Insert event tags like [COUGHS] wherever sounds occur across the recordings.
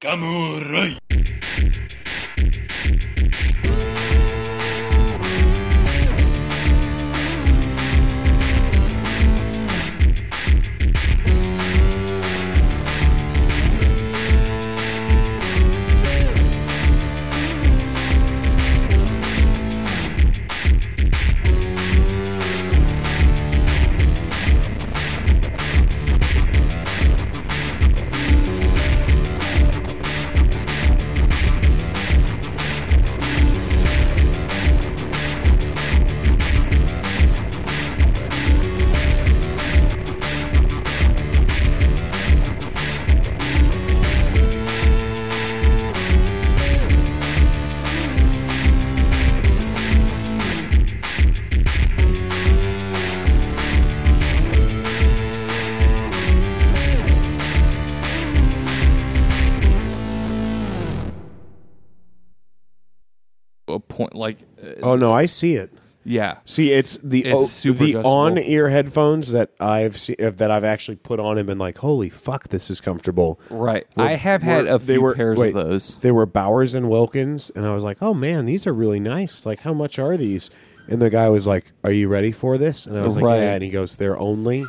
Gamurai. No, I see it. yeah. See, it's the It's super the adjustable. on ear headphones that I've seen uh, that I've actually put on and been like, holy fuck, this is comfortable. Right. I have had a few pairs wait, of those. They were Bowers and Wilkins, and I was like, oh man, these are really nice. Like, how much are these? And the guy was like, "Are you ready for this?" And I was like, Right. "Yeah." And he goes, "They're only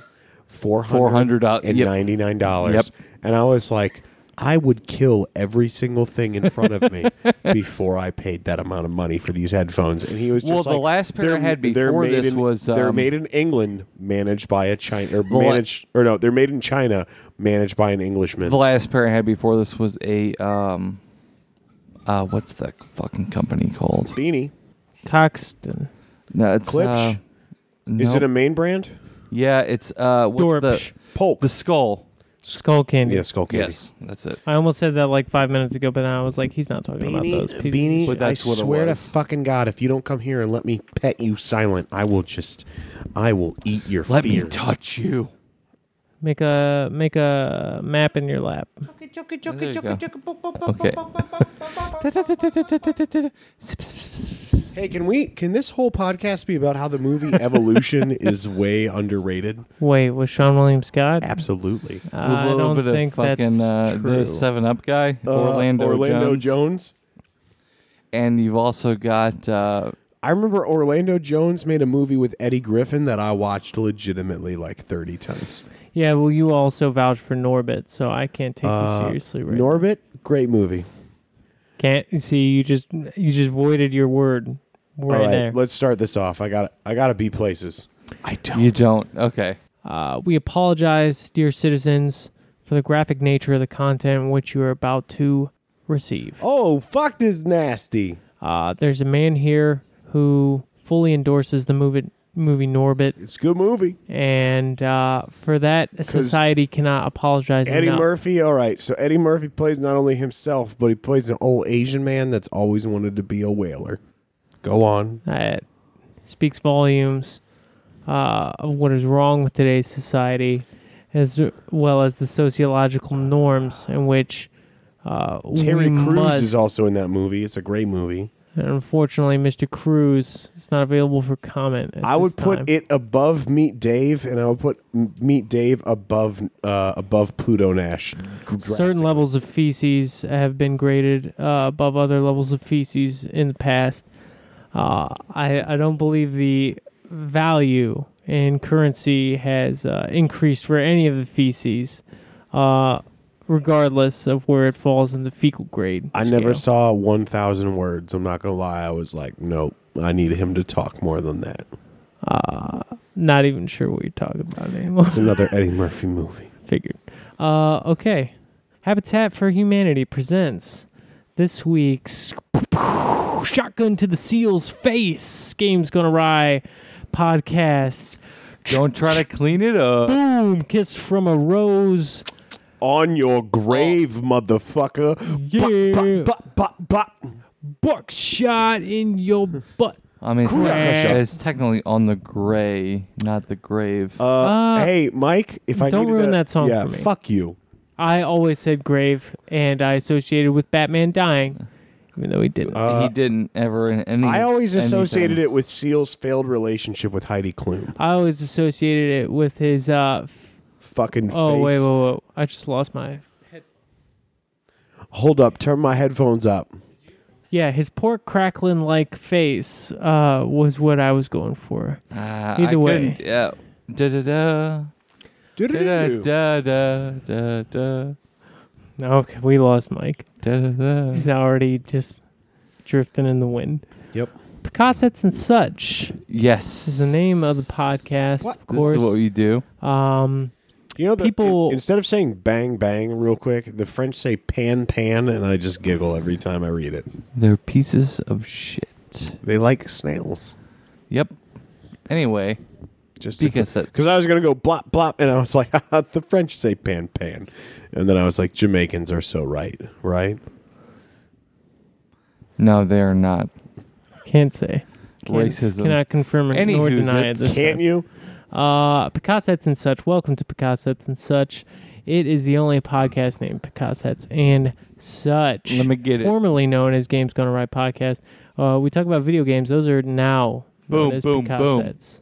four $400 and ninety nine dollars." Yep. And I was like, "I would kill every single thing in front of me [LAUGHS] before I paid that amount of money for these headphones." And he was just Well, the last pair I "They're- had before made this in- was, they're um, made in England, managed by a China or la- managed or no, they're made in China, managed by an Englishman." The last pair I had before this was a um uh what's that fucking company called? Beanie, Coxton. No, it's Klipsch? uh, is it a main brand? Yeah, it's uh what's Dorpsch. the Polk. the skull. Skull Candy. yeah, Skull Candy. Yes, that's it. I almost said that like five minutes ago, but now I was like, he's not talking about those. pieces Beanie, shit. But that's I what it swear to was. fucking God, if you don't come here and let me pet you silent, I will just, I will eat your Let fears. me touch you. Make a make a map in your lap. There you go. Okay. Hey, can we? Can this whole podcast be about how the movie [LAUGHS] Evolution is way underrated? Wait, was Seann William Scott? Absolutely. With I a little don't bit think of fucking that's uh, true. the Seven Up guy, Uh, Orlando, Orlando Jones. Jones. and you've also got uh, I remember Orlando Jones made a movie with Eddie Griffin that I watched legitimately like thirty times. yeah, well, you also vouched for Norbit, so I can't take Uh, you seriously. Right? Norbit, great movie. Can't see you just you just voided your word right, All right, there. let's start this off. I got, I got to be places. I don't. you don't okay. Uh, we apologize, dear citizens, for the graphic nature of the content which you are about to receive. Oh, fuck this nasty. Uh, there's a man here who fully endorses the movie movie Norbit, It's a good movie. and uh, for that, society cannot apologize Eddie enough. Murphy, all right. So Eddie Murphy plays not only himself, but he plays an old Asian man that's always wanted to be a whaler. Go on. That speaks volumes uh, of what is wrong with today's society, as well as the sociological norms in which uh, Terry Crews must is also in that movie. It's a great movie. And unfortunately, Mr. Crews is not available for comment. At I would this put time. it above Meet Dave, and I would put Meet Dave above uh, above Pluto Nash. Certain levels of feces have been graded uh, above other levels of feces in the past. Uh, I I don't believe the value in currency has uh, increased for any of the feces, uh, regardless of where it falls in the fecal grade. I never saw 1,000 words. I'm not gonna lie. I was like, nope. I need him to talk more than that. Uh, not even sure what you're talking about anymore. It's another [LAUGHS] Eddie Murphy movie. Figured. Uh, okay. Habitat for Humanity presents this week's [LAUGHS] Shotgun to the Seal's Face Games Gone Awry podcast. Don't try to clean it up. Boom! Kiss from a rose. On your grave, motherfucker. Yeah. Bop, bop, bop, bop. Buckshot in your butt. I mean, it's, Crash. it's technically on the gray, not the grave. Uh, Uh, hey, Mike, if I don't ruin a- that song yeah, for me. fuck you. I always said grave, and I associated with Batman dying, even though he didn't. Uh, he didn't ever in any. I always associated anything. it with Seal's failed relationship with Heidi Klum. I always associated it with his. F- Fucking oh face. wait, wait, wait! I just lost my Hold up, turn my headphones up. Yeah, his pork crackling like face uh, was what I was going for. Uh, Either I way. couldn't- Yeah. Da da da. Da Do-do-do-do. da da da da. Okay, we lost Mike. Da da da. He's already just drifting in the wind. Yep. Picassettes and such Yes. is the name of the podcast, What? of This course. is what we do. um, You know, the, People- instead of saying bang bang real quick, the French say pan pan, and I just giggle every time I read it. They're pieces of shit. They like snails. Yep. Anyway, Just because because I was gonna go blop blop, and I was like, [LAUGHS] ah, the French say pan pan, and then I was like, Jamaicans are so right, right? no, they're not can't say. Can't- racism. Cannot confirm Any nor deny it. it this Can't time. you? Uh, Picassets and such. Welcome to Picassets and such. It is the only podcast named Picassets and such. Let me get it. Formerly known as Games Gone Awry podcast. Uh, we talk about video games. Those are now Boom, boom, boom. Picassettes.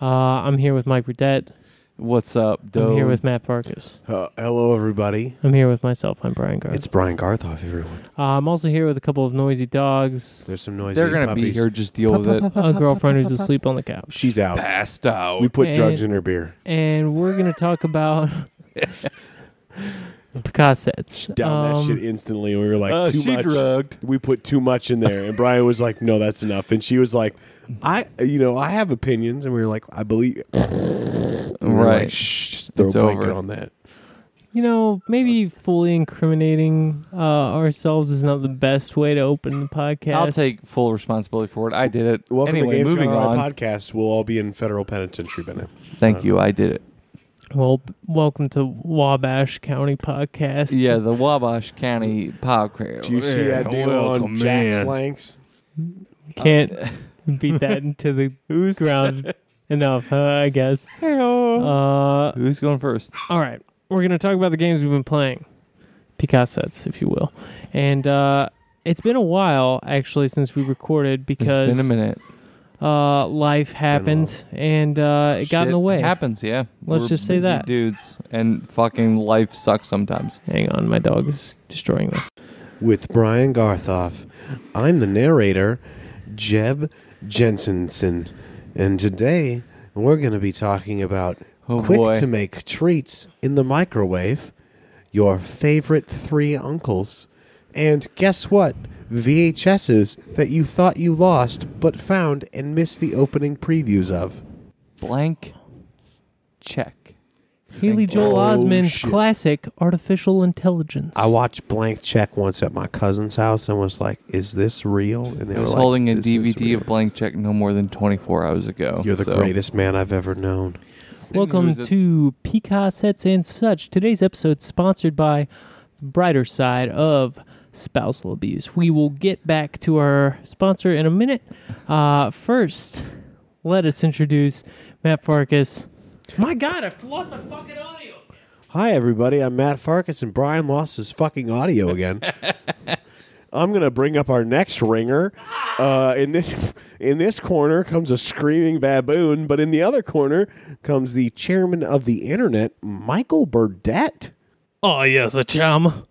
Uh, I'm here with Mike Burdett. What's up, I'm here with Matt Farkas. Uh, hello, everybody. I'm here with myself. I'm Brian Garth. It's Brian Garthoff, everyone. Uh, I'm also here with a couple of noisy dogs, There's some noisy They're gonna puppies. be here. Just deal with it. [LAUGHS] a girlfriend who's asleep on the couch, She's out. Passed out. We put And- drugs in her beer. and we're gonna talk about [LAUGHS] Picassettes. Down that Um, shit instantly. We were like, Uh, too she much. drugged. we put too much in there and brian was like no that's enough and she was like i you know i have opinions and we were like i believe and we were Right. like, Shh, just throw It's a blanket over. on that you know, maybe fully incriminating uh, ourselves is not the best way to open the podcast. I'll take full responsibility for it. I did it. welcome anyway, to games moving Gone Wrong on. podcast we'll all be in federal penitentiary by now Thank you. I did it. Well, welcome to Wabash County Podcast. Yeah, the Wabash County podcast. do you see that deal on jack slanks Can't [LAUGHS] beat that into the [LAUGHS] Who's [LAUGHS] ground enough, huh, I guess. Uh, Who's going first? all right, we're gonna talk about the games we've been playing, Picassettes, if you will, and uh, it's been a while actually since we recorded because it's been a minute. Uh, life been happened and uh, it got in Shit the way. Happens, yeah. Let's We're just say busy that. dudes, and fucking life sucks sometimes. Hang on, my dog is destroying this. with brian garthoff i'm the narrator jeb Jensenson, and today we're going to be talking about Oh quick boy. to make treats in the microwave, your favorite three uncles, and guess what? VHSs that you thought you lost but found and missed the opening previews of. Blank check. Haley Joel Oh, Osment's shit. classic Artificial Intelligence. I watched Blank Check once at my cousin's house and was like, "Is this real?" And they I were was like, holding a "This is DVD real." of Blank Check no more than 24 hours ago. You're the so- greatest man I've ever known. Welcome Who's it? to Picassettes and such. Today's episode sponsored by the brighter side of spousal abuse. We will get back to our sponsor in a minute. Uh, first, let us introduce Matt Farkas. My God, I've lost my fucking audio. Hi, everybody. I'm Matt Farkas, and Brian lost his fucking audio again. [LAUGHS] I'm gonna bring up our next ringer. Uh, in this in this corner comes a screaming baboon, but in the other corner comes the chairman of the internet, Michael Burdett. Oh yes, a chum.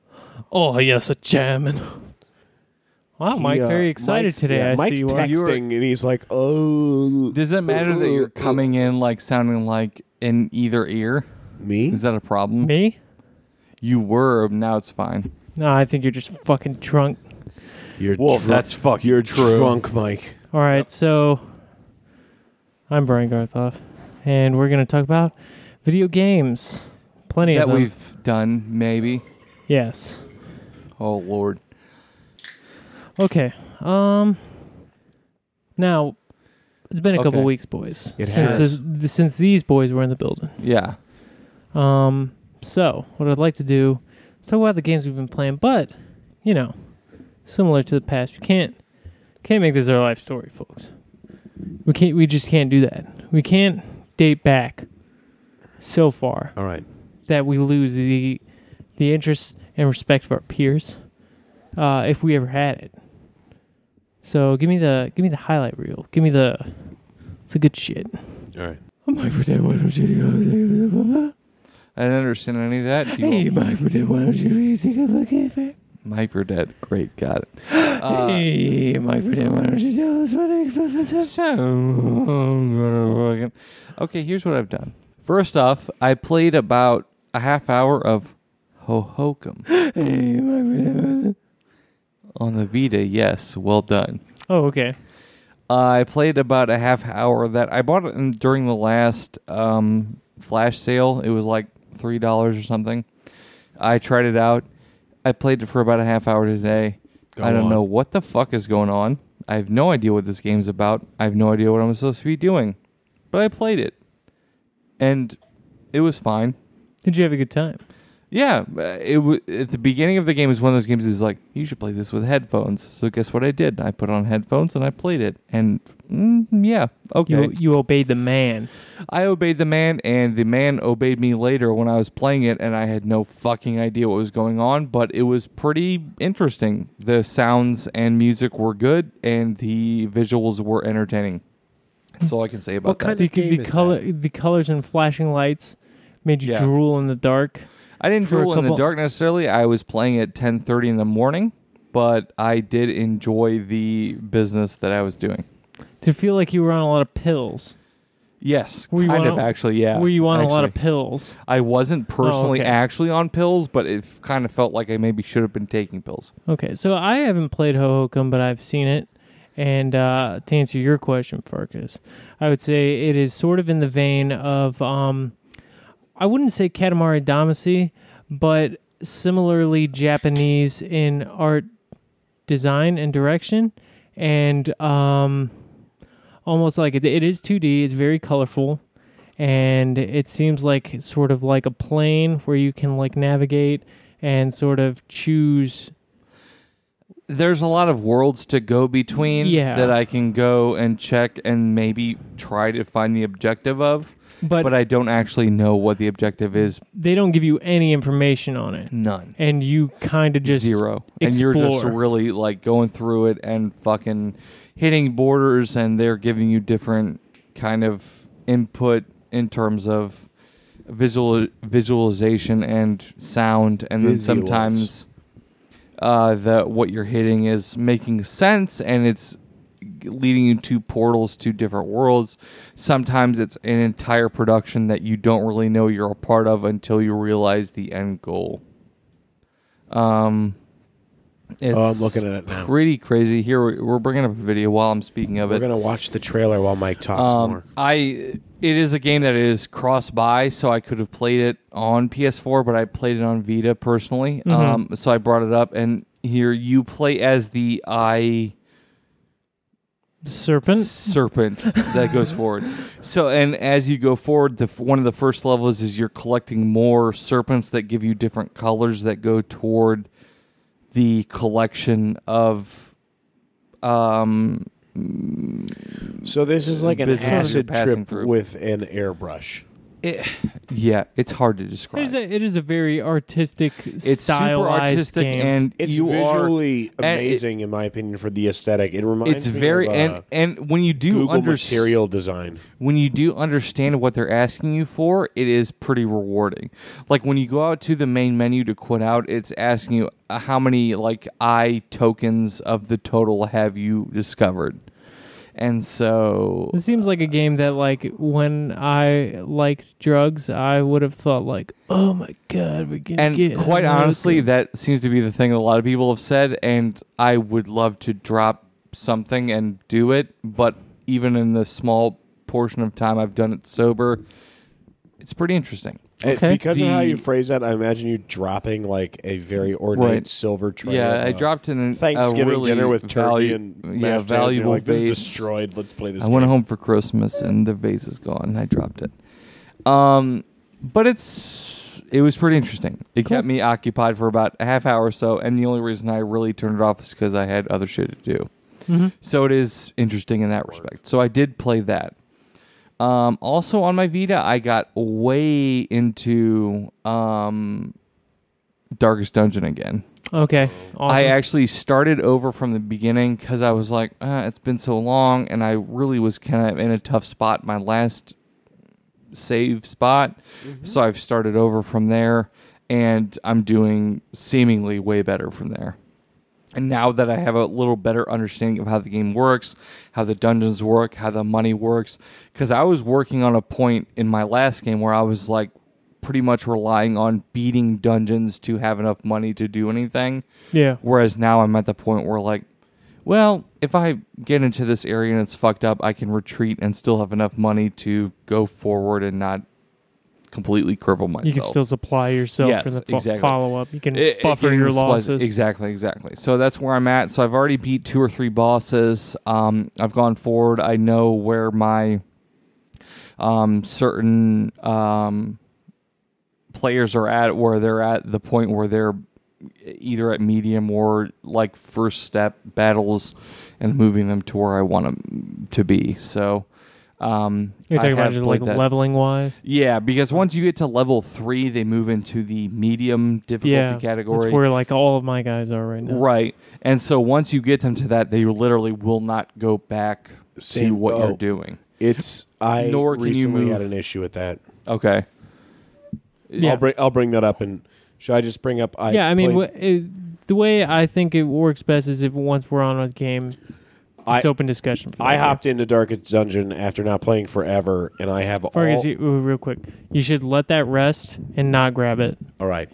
Oh yes, a chairman. Wow, Mike, He, uh, very excited Mike's- today. yeah, I Mike's see you are. texting, and he's like, "Oh, Does it matter that you're coming in like sounding like in either ear? me? Is that a problem? Me? You were, now it's fine. No, I think you're just fucking drunk. You're Well, drunk. that's fucking You're true. drunk, Mike. All right, so I'm Brian Garthoff, and we're going to talk about video games. Plenty That of them. we've done, maybe. yes. Oh Lord. Okay. Um. Now, it's been a couple Okay. weeks, boys, It since has. this, since these boys were in the building. Yeah. Um. So, what I'd like to do is talk about the games we've been playing, but you know, similar to the past, you can't can't make this our life story, folks. We can't. We just can't do that. We can't date back so far All right. that we lose the the interest and respect of our peers, uh, if we ever had it. So give me the give me the highlight reel. Give me the the good shit. All right. My birthday, why don't you I didn't understand any of that. Do you Hey, my birthday, why don't you take a look at it? Mike Burdett, great, got it. [GASPS] Uh, hey, Mike Burdett, why don't you tell us what [LAUGHS] so, okay, here's what I've done. First off, I played about a half hour of Hohokum Hey, Mike Burdett. on the Vita. Yes, well done. Oh, okay. I played about a half hour that I bought it in, during the last um, flash sale. It was like three dollars or something. I tried it out. I played it for about a half hour today. Go I don't on. know what the fuck is going on. I have no idea what this game's about. I have no idea what I'm supposed to be doing. But I played it, and it was fine. Did you have a good time? Yeah, uh, it w- at the beginning of the game is one of those games is like you should play this with headphones. So guess what I did? I put on headphones and I played it, and mm, yeah, okay. You you obeyed the man. I obeyed the man, and the man obeyed me later when I was playing it, and I had no fucking idea what was going on, but it was pretty interesting. The sounds and music were good, and the visuals were entertaining. That's all I can say about What that. kind The, of game the is color, that? the colors and flashing lights made you Yeah. drool in the dark. I didn't drool in the dark necessarily. I was playing at ten thirty in the morning, but I did enjoy the business that I was doing. Did it feel like you were on a lot of pills? Yes, Were you kind on of a- actually. Yeah, were you on a lot of actually. pills? I wasn't personally okay. actually on pills, but it f- kind of felt like I maybe should have been taking pills. Okay, so I haven't played Hohokum, but I've seen it. And uh, to answer your question, Farkas, I would say it is sort of in the vein of, um, I wouldn't say Katamari Damacy, but similarly Japanese in art design and direction. And um, almost like it, it is 2D, it's very colorful. And it seems like sort of like a plane where you can like navigate and sort of choose There's a lot of worlds to go between Yeah. that I can go and check and maybe try to find the objective of, but, but I don't actually know what the objective is. they don't give you any information on it. None. and you kind of just zero. And you're just really like going through it and fucking hitting borders and they're giving you different kind of input in terms of visual visualization and sound. And then sometimes uh the what you're hitting is making sense and it's leading you to portals to different worlds sometimes it's an entire production that you don't really know you're a part of until you realize the end goal um it's Oh, I'm looking at it now. pretty crazy here we're we're bringing up a video while i'm speaking of it. We're gonna watch the trailer while Mike talks um, more. I it is a game that is cross-buy, so I could have played it on PS4, but I played it on Vita personally. Mhm. Um, so I brought it up, and here you play as the eye serpent. serpent that goes forward. So, and as you go forward, the one of the first levels is you're collecting more serpents that give you different colors that go toward the collection of um So this is like an business you're acid passing trip through. with an airbrush. It, yeah it's hard to describe is, a, it is a very artistic, it's super stylized artistic game. and It's you are visually and it- amazing, in my opinion, for the aesthetic. It reminds it's me very of, uh, and and when you do Google under, material design. when you do understand what they're asking you for, it is pretty rewarding. Like when you go out to the main menu to quit out, it's asking you uh, how many like i tokens of the total have you discovered, and so it seems like a game that, like, when I liked drugs, I would have thought, like, "Oh my god, we're gonna and get." quite another honestly, thing." that seems to be the thing a lot of people have said, and I would love to drop something and do it, but even in the small portion of time I've done it sober, it's pretty interesting. And Okay. because of how you phrase that, I imagine you dropping like a very ornate Right. silver tray. yeah, of, I uh, dropped in an, Thanksgiving a really dinner with turkey value- and yeah, mashed potatoes, and you're valuable like, this is vase. destroyed. Let's play this. I went game. home for Christmas and the vase is gone. I dropped it. Um, but it's it was pretty interesting. It Cool. kept me occupied for about a half hour or so, and the only reason I really turned it off is because I had other shit to do. Mhm. So it is interesting in that respect. So I did play that. Um, also on my Vita, I got way into um, Darkest Dungeon again. Okay, awesome. I actually started over from the beginning because I was like, uh, it's been so long, and I really was kind of in a tough spot. My last save spot, so I've started over from there, and I'm doing seemingly way better from there. And now that I have a little better understanding of how the game works, how the dungeons work, how the money works, because I was working on a point in my last game where I was like pretty much relying on beating dungeons to have enough money to do anything. Yeah. Whereas now I'm at the point where like, well, if I get into this area and it's fucked up, I can retreat and still have enough money to go forward and not completely cripple myself. You can still supply yourself Yes, for the fo- exactly. follow up. You can It- it buffer can your splice- losses. Exactly, exactly. So that's where I'm at. So I've already beat two or three bosses. Um, I've gone forward. I know where my um, certain um, players are at, where they're at the point where they're either at medium or like first step battles, and moving them to where I want them to be. So. Um, You're talking about just like that. leveling wise. Yeah, because once you get to level three, they move into the medium difficulty Yeah, category. that's where like all of my guys are right now. Right. And so once you get them to that, they literally will not go back to Same- what oh. you're doing. It's I Nor can you recently move- had an issue with that. Okay. Yeah. I'll bring I'll bring that up and should I just bring up I yeah, I mean, played- wh- it, the way I think it works best is if once we're on a game, it's I- open discussion. For that I hopped into Darkest Dungeon after not playing forever and I have Fergus, all you, ooh, real quick, you should let that rest and not grab it. All right.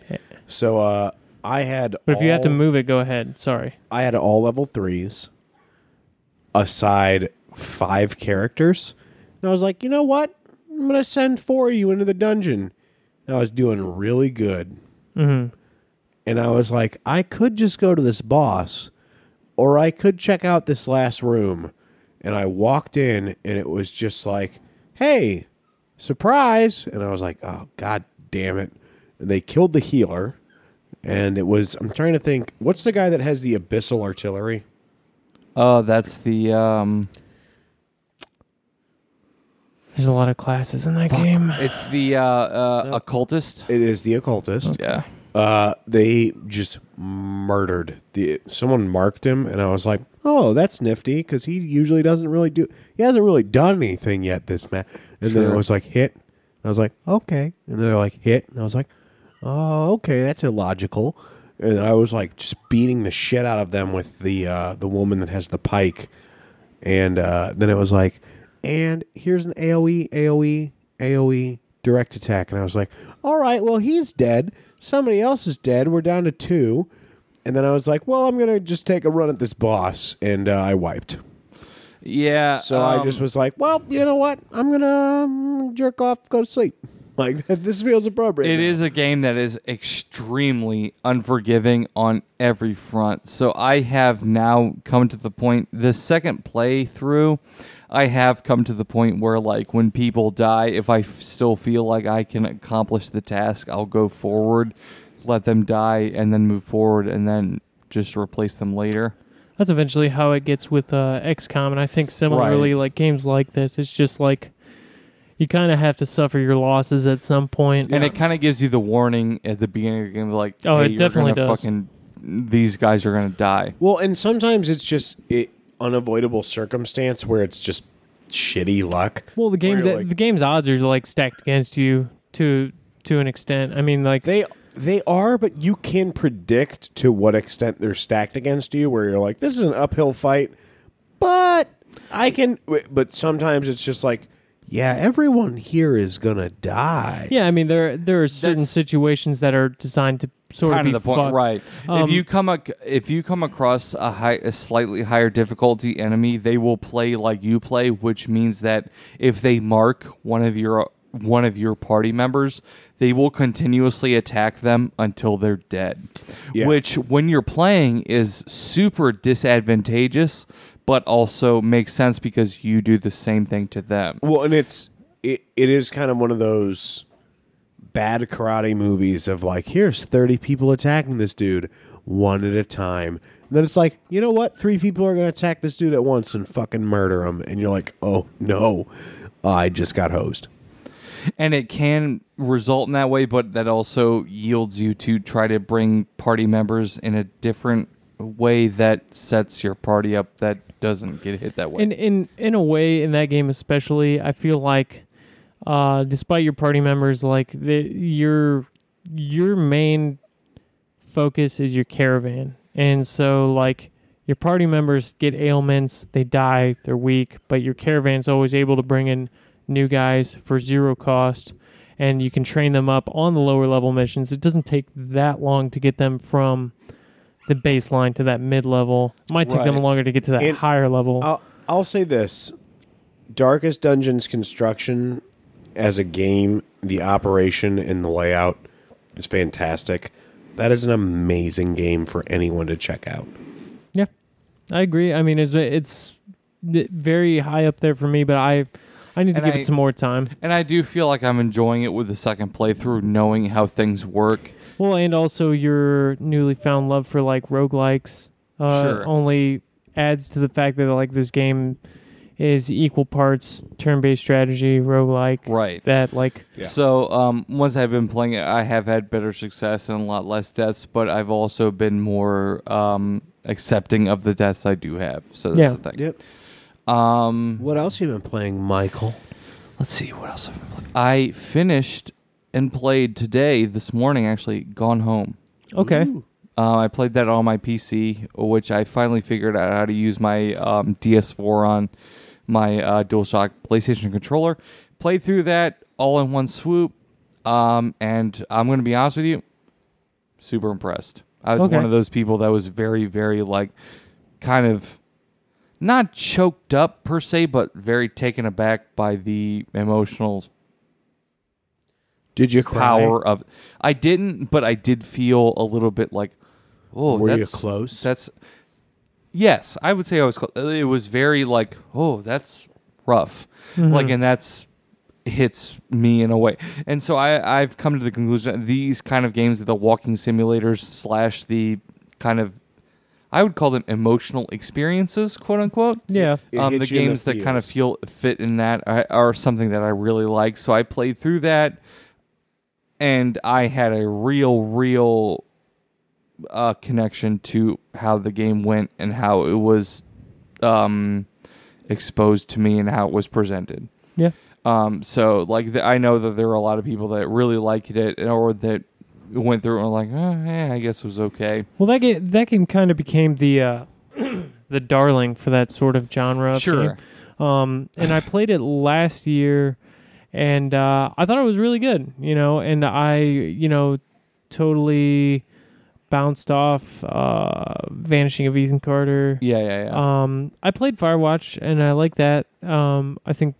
So uh I had But if you have to move it, go ahead. Sorry. I had all level threes aside five characters. And I was like, you know what? I'm gonna send four of you into the dungeon. And I was doing really good. Mm-hmm. And I was like, I could just go to this boss, or I could check out this last room. And I walked in and it was just like, hey, surprise. And I was like, oh god damn it. And they killed the healer. And it was I'm trying to think, what's the guy that has the abyssal artillery? Oh, that's the um There's a lot of classes in that game. it's the uh, uh So- occultist. It is the occultist. Yeah. Uh, they just murdered the. Someone marked him, and I was like, "Oh, that's nifty," because he usually doesn't really do. He hasn't really done anything yet this match. And then it was like hit. And I was like, "Okay," and they're like hit, and I was like, "Oh, okay, that's illogical." And I was like just beating the shit out of them with the uh, the woman that has the pike, and uh, then it was like, and here's an AOE, AOE, AOE direct attack, and I was like, all right, well he's dead. Somebody else is dead. We're down to two, and then I was like, well, I'm gonna just take a run at this boss, and uh, I wiped. Yeah. So I um, just was like, well, you know what? I'm gonna um, jerk off, go to sleep. [LAUGHS] Like this feels appropriate. It now. is a game that is extremely unforgiving on every front. So I have now come to the point, the second playthrough, I have come to the point where, like, when people die, if I f- still feel like I can accomplish the task, I'll go forward, let them die, and then move forward, and then just replace them later. That's eventually how it gets with uh, XCOM, and I think similarly, like games like this, it's just like you kind of have to suffer your losses at some point. And it kind of gives you the warning at the beginning of the game, like, Oh, hey, it you're definitely does. fucking, these guys are going to die. Well, and sometimes it's just it, unavoidable circumstance where it's just shitty luck. well, the game, the, like- the game's odds are like stacked against you to to an extent. I mean, like They they are, but you can predict to what extent they're stacked against you. Where you're like, this is an uphill fight, but I can. But sometimes it's just like, yeah, everyone here is gonna die. yeah, I mean there there are certain That's- situations that are designed to sort kind of of be the point, fucked. right? Um, if you come ac- if you come across a high, a slightly higher difficulty enemy, they will play like you play, which means that if they mark one of your one of your party members, they will continuously attack them until they're dead. Yeah. Which, when you're playing, is super disadvantageous, but also makes sense because you do the same thing to them. Well, and it's it, it is kind of one of those bad karate movies of like, here's thirty people attacking this dude one at a time. And then it's like, you know what? Three people are going to attack this dude at once and fucking murder him. And you're like, oh no, I just got hosed. and it can result in that way but that also yields you to try to bring party members in a different way that sets your party up that doesn't get hit that way in in in a way in that game especially i feel like uh despite your party members like the, you're your main focus is your caravan. And so like your party members get ailments, they die, they're weak, but your caravan's always able to bring in new guys for zero cost and you can train them up on the lower level missions. It doesn't take that long to get them from the baseline to that mid level. Might take them Right. longer to get to that And higher level. I'll, I'll say this Darkest Dungeons construction as a game, the operation and the layout is fantastic. That is an amazing game for anyone to check out. Yeah, I agree. I mean, it's it's very high up there for me, but I I need to And give I- it some more time. And I do feel like I'm enjoying it with the second playthrough, knowing how things work. Well, and also your newly found love for like roguelikes uh, Sure. only adds to the fact that like this game is equal parts turn-based strategy roguelike. Right. That like Yeah. So um, once I've been playing it, I have had better success and a lot less deaths, but I've also been more um, accepting of the deaths I do have. So that's Yeah. the thing. Yep. Um, What else you been playing, Michael? let's see what else I've been playing. I finished and played today, this morning actually, Gone Home. okay. Uh, I played that on my PC, which I finally figured out how to use my um, DS4 on my uh, DualShock PlayStation controller. Played through that all in one swoop, um, and I'm going to be honest with you, super impressed. I was Okay. one of those people that was very, very like, kind of not choked up per se, but very taken aback by the emotional Did you cry? power of. I didn't, but I did feel a little bit like, oh, Were you that's close? That's yes, I would say I was. Close. It was very like, oh, that's rough. Mm-hmm. Like, and that's hits me in a way. And so I, I've come to the conclusion that these kind of games, the walking simulators slash the kind of, I would call them emotional experiences, quote unquote Yeah. Um, the hits you in games that kind of feel fit in that are, are something that I really like. So I played through that, and I had a real, real uh, connection to how the game went and how it was um, exposed to me and how it was presented. Yeah. Um, so like the, I know that there are a lot of people that really liked it or that went through and were like, oh, yeah, I guess it was okay. Well, that game, that game kind of became the uh, [CLEARS THROAT] the darling for that sort of genre. Of Sure. game. Um, and I played it last year, and uh, I thought it was really good. You know, and I, you know, totally bounced off uh, Vanishing of Ethan Carter. Yeah, yeah, yeah. Um, I played Firewatch, and I like that. Um, I think.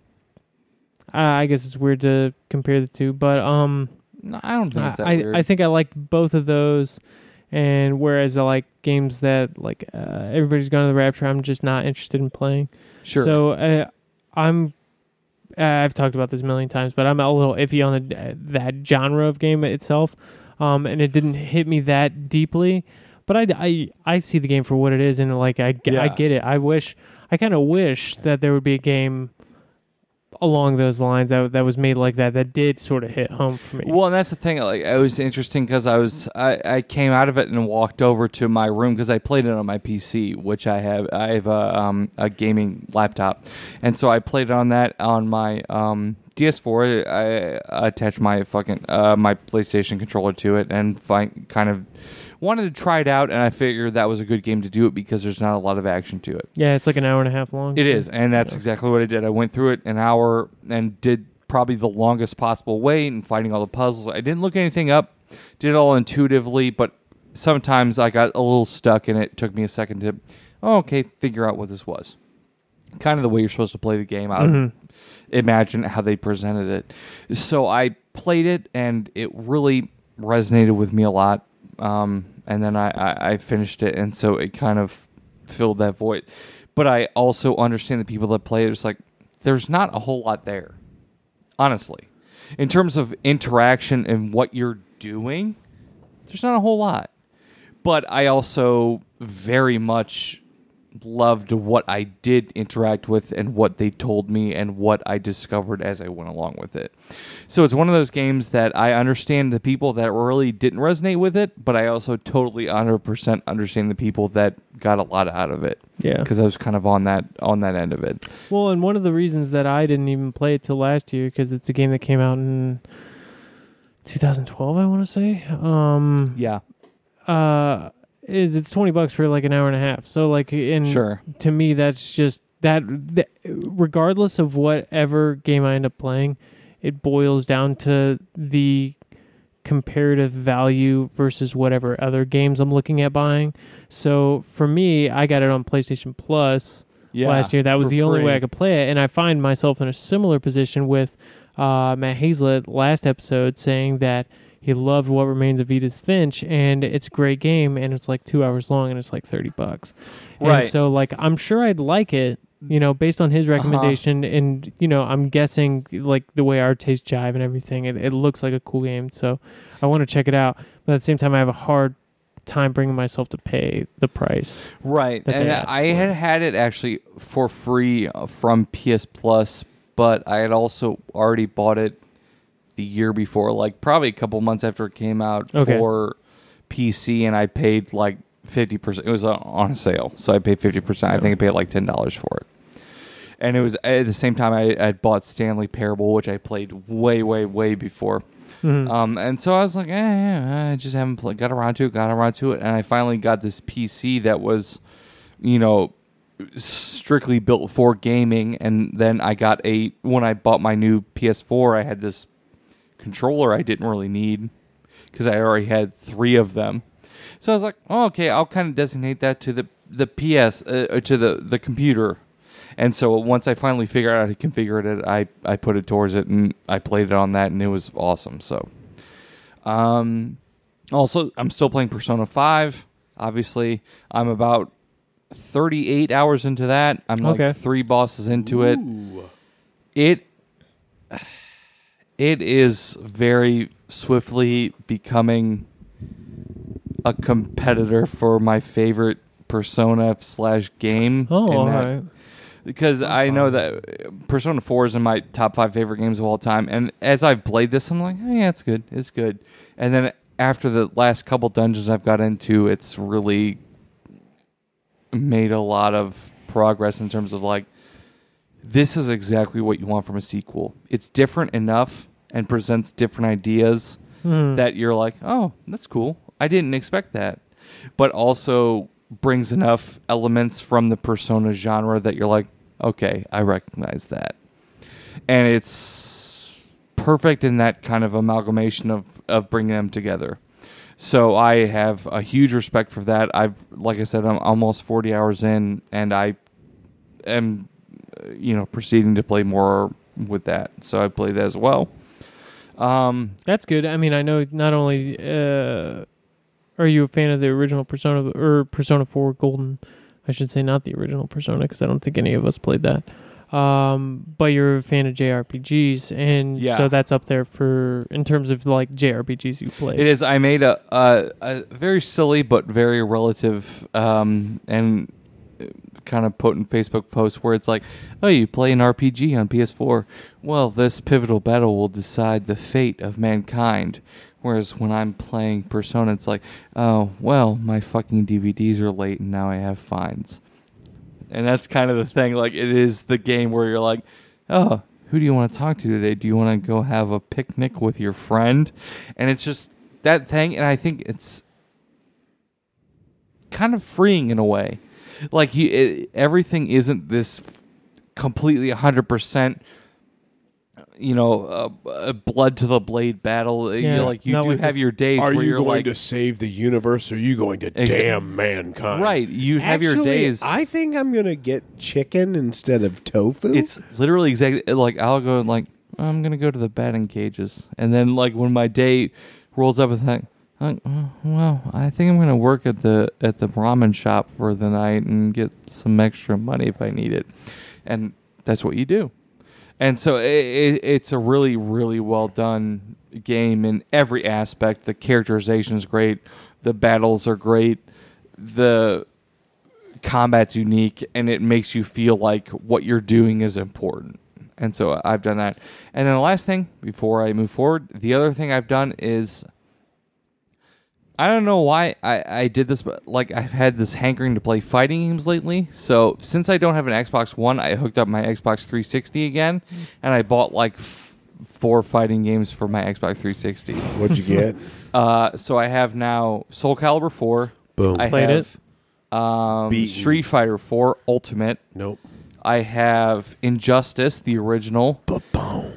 I I guess it's weird to compare the two, but um, no, I don't think it's that I, weird. I think I like both of those, and whereas I like games that like uh, everybody's gone to the Rapture, I'm just not interested in playing. sure. So uh, I'm. uh, I've talked about this a million times, but I'm a little iffy on the, uh, that genre of game itself, um, and it didn't hit me that deeply. But I, I, I see the game for what it is, and like I, ge- I get it. I wish, I kind of wish that there would be a game along those lines that that was made like that that did sort of hit home for me. Well, and that's the thing. Like, it was interesting because I was I, I came out of it and walked over to my room because I played it on my PC, which I have I have a um, a gaming laptop, and so I played it on that on my um, DS4. I attached my fucking uh, my PlayStation controller to it and find kind of wanted to try it out, and I figured that was a good game to do it because there's not a lot of action to it. Yeah, it's like an hour and a half long. It is, and that's Yeah. exactly what I did. I went through it an hour and did probably the longest possible way and finding all the puzzles. I didn't look anything up, did it all intuitively, but sometimes I got a little stuck and it took me a second to, oh, okay, figure out what this was. Kind of the way you're supposed to play the game. I would Mhm. imagine how they presented it. So I played it and it really resonated with me a lot. Um, and then I, I, I finished it, and so it kind of filled that void. But I also understand the people that play it. It's like there's not a whole lot there, honestly, in terms of interaction and what you're doing. There's not a whole lot, but I also very much loved what I did interact with and what they told me and what I discovered as I went along with it. So it's one of those games that I understand the people that really didn't resonate with it, but I also totally 100% understand the people that got a lot out of it Yeah. because I was kind of on that on that end of it. Well, and one of the reasons that I didn't even play it till last year because it's a game that came out in 2012, I want to say. Um, Yeah, uh, is it's 20 bucks for like an hour and a half. So like, in sure. to me, that's just that, that. Regardless of whatever game I end up playing, it boils down to the comparative value versus whatever other games I'm looking at buying. So for me, I got it on PlayStation Plus Yeah, last year. That was the only way. I could play it, and I find myself in a similar position with uh, Matt Hazlett last episode saying that he loved What Remains of Edith Finch, and it's a great game, and it's like two hours long, and it's like thirty bucks. Right. And so, like, I'm sure I'd like it. You know, based on his recommendation, and you know, I'm guessing like the way our taste jive and everything, it, it looks like a cool game. So, I want to check it out. But at the same time, I have a hard time bringing myself to pay the price. Right, and I for. had had it actually for free uh, from PS Plus, but I had also already bought it the year before, like probably a couple months after it came out Okay. for PC, and I paid like fifty percent. It was on- on a sale, so I paid fifty percent. I think I paid like ten dollars for it. And it was at the same time I had bought Stanley Parable, which I played way, way, way before. Mhm. Um, and so I was like, eh, yeah, I just haven't pl- got around to it, got around to it, and I finally got this PC that was, you know, strictly built for gaming. And then I got a when I bought my new PS4, I had this controller I didn't really need because I already had three of them. So I was like, oh, okay, I'll kind of designate that to the the PS uh, uh, to the the computer. And so once I finally figured out how to configure it, I I put it towards it and I played it on that, and it was awesome. So, um, also I'm still playing Persona Five. Obviously, I'm about 38 hours into that. I'm like Okay. three bosses into it. It it is very swiftly becoming a competitor for my favorite Persona slash game. Oh, all that- right. because I know that Persona 4 is in my top five favorite games of all time. And as I've played this, I'm like, oh, yeah, it's good. It's good. And then after the last couple dungeons I've got into, it's really made a lot of progress in terms of like, this is exactly what you want from a sequel. It's different enough and presents different ideas Hmm. that you're like, oh, that's cool. I didn't expect that. But also brings enough elements from the persona genre that you're like, okay, I recognize that. And it's perfect in that kind of amalgamation of, of bringing them together. So I have a huge respect for that. I've, like I said, I'm almost 40 hours in, and I am, you know, proceeding to play more with that. So I play that as well. Um, That's good. I mean, I know not only uh, are you a fan of the original Persona or Persona 4 Golden, I should say not the original Persona because I don't think any of us played that. Um, but you're a fan of JRPGs, and Yeah. so that's up there for in terms of like JRPGs you play. It is. I made a a, a very silly but very relative um, and kind of potent Facebook post where it's like, "Oh, you play an RPG on PS4. Well, this pivotal battle will decide the fate of mankind." Whereas when I'm playing Persona, it's like, "Oh, well, my fucking DVDs are late and now I have fines." And that's kind of the thing. Like, it is the game where you're like, "Oh, who do you want to talk to today? Do you want to go have a picnic with your friend?" And it's just that thing and i think it's kind of freeing in a way like you it, everything isn't this f- completely 100% you know uh, uh, blood to the blade battle You Yeah, know, like you not do like have this- your days Are where you you're going like to save the universe or are you going to Exa- damn mankind? right you have your Actually, days I think I'm going to get chicken instead of tofu. it's literally exactly like I'll go like I'm gonna go to the batting cages, and then like when my day rolls up, and think, oh, well, I think I'm gonna work at the at the ramen shop for the night and get some extra money if I need it, and that's what you do. And so it, it, it's a really, really well done game in every aspect. The characterization is great. The battles are great. The combat's unique, and it makes you feel like what you're doing is important. And so I've done that. And then the last thing before I move forward, the other thing I've done is I don't know why I, I did this, but like I've had this hankering to play fighting games lately. So since I don't have an Xbox One, I hooked up my Xbox 360 again, and I bought like f- four fighting games for my Xbox 360. What'd you get? [LAUGHS] Uh, so I have now Soul Calibur 4. Boom. I Played have um, Beaten. Street Fighter 4 Ultimate. nope. I have Injustice, the original. Ba-boom.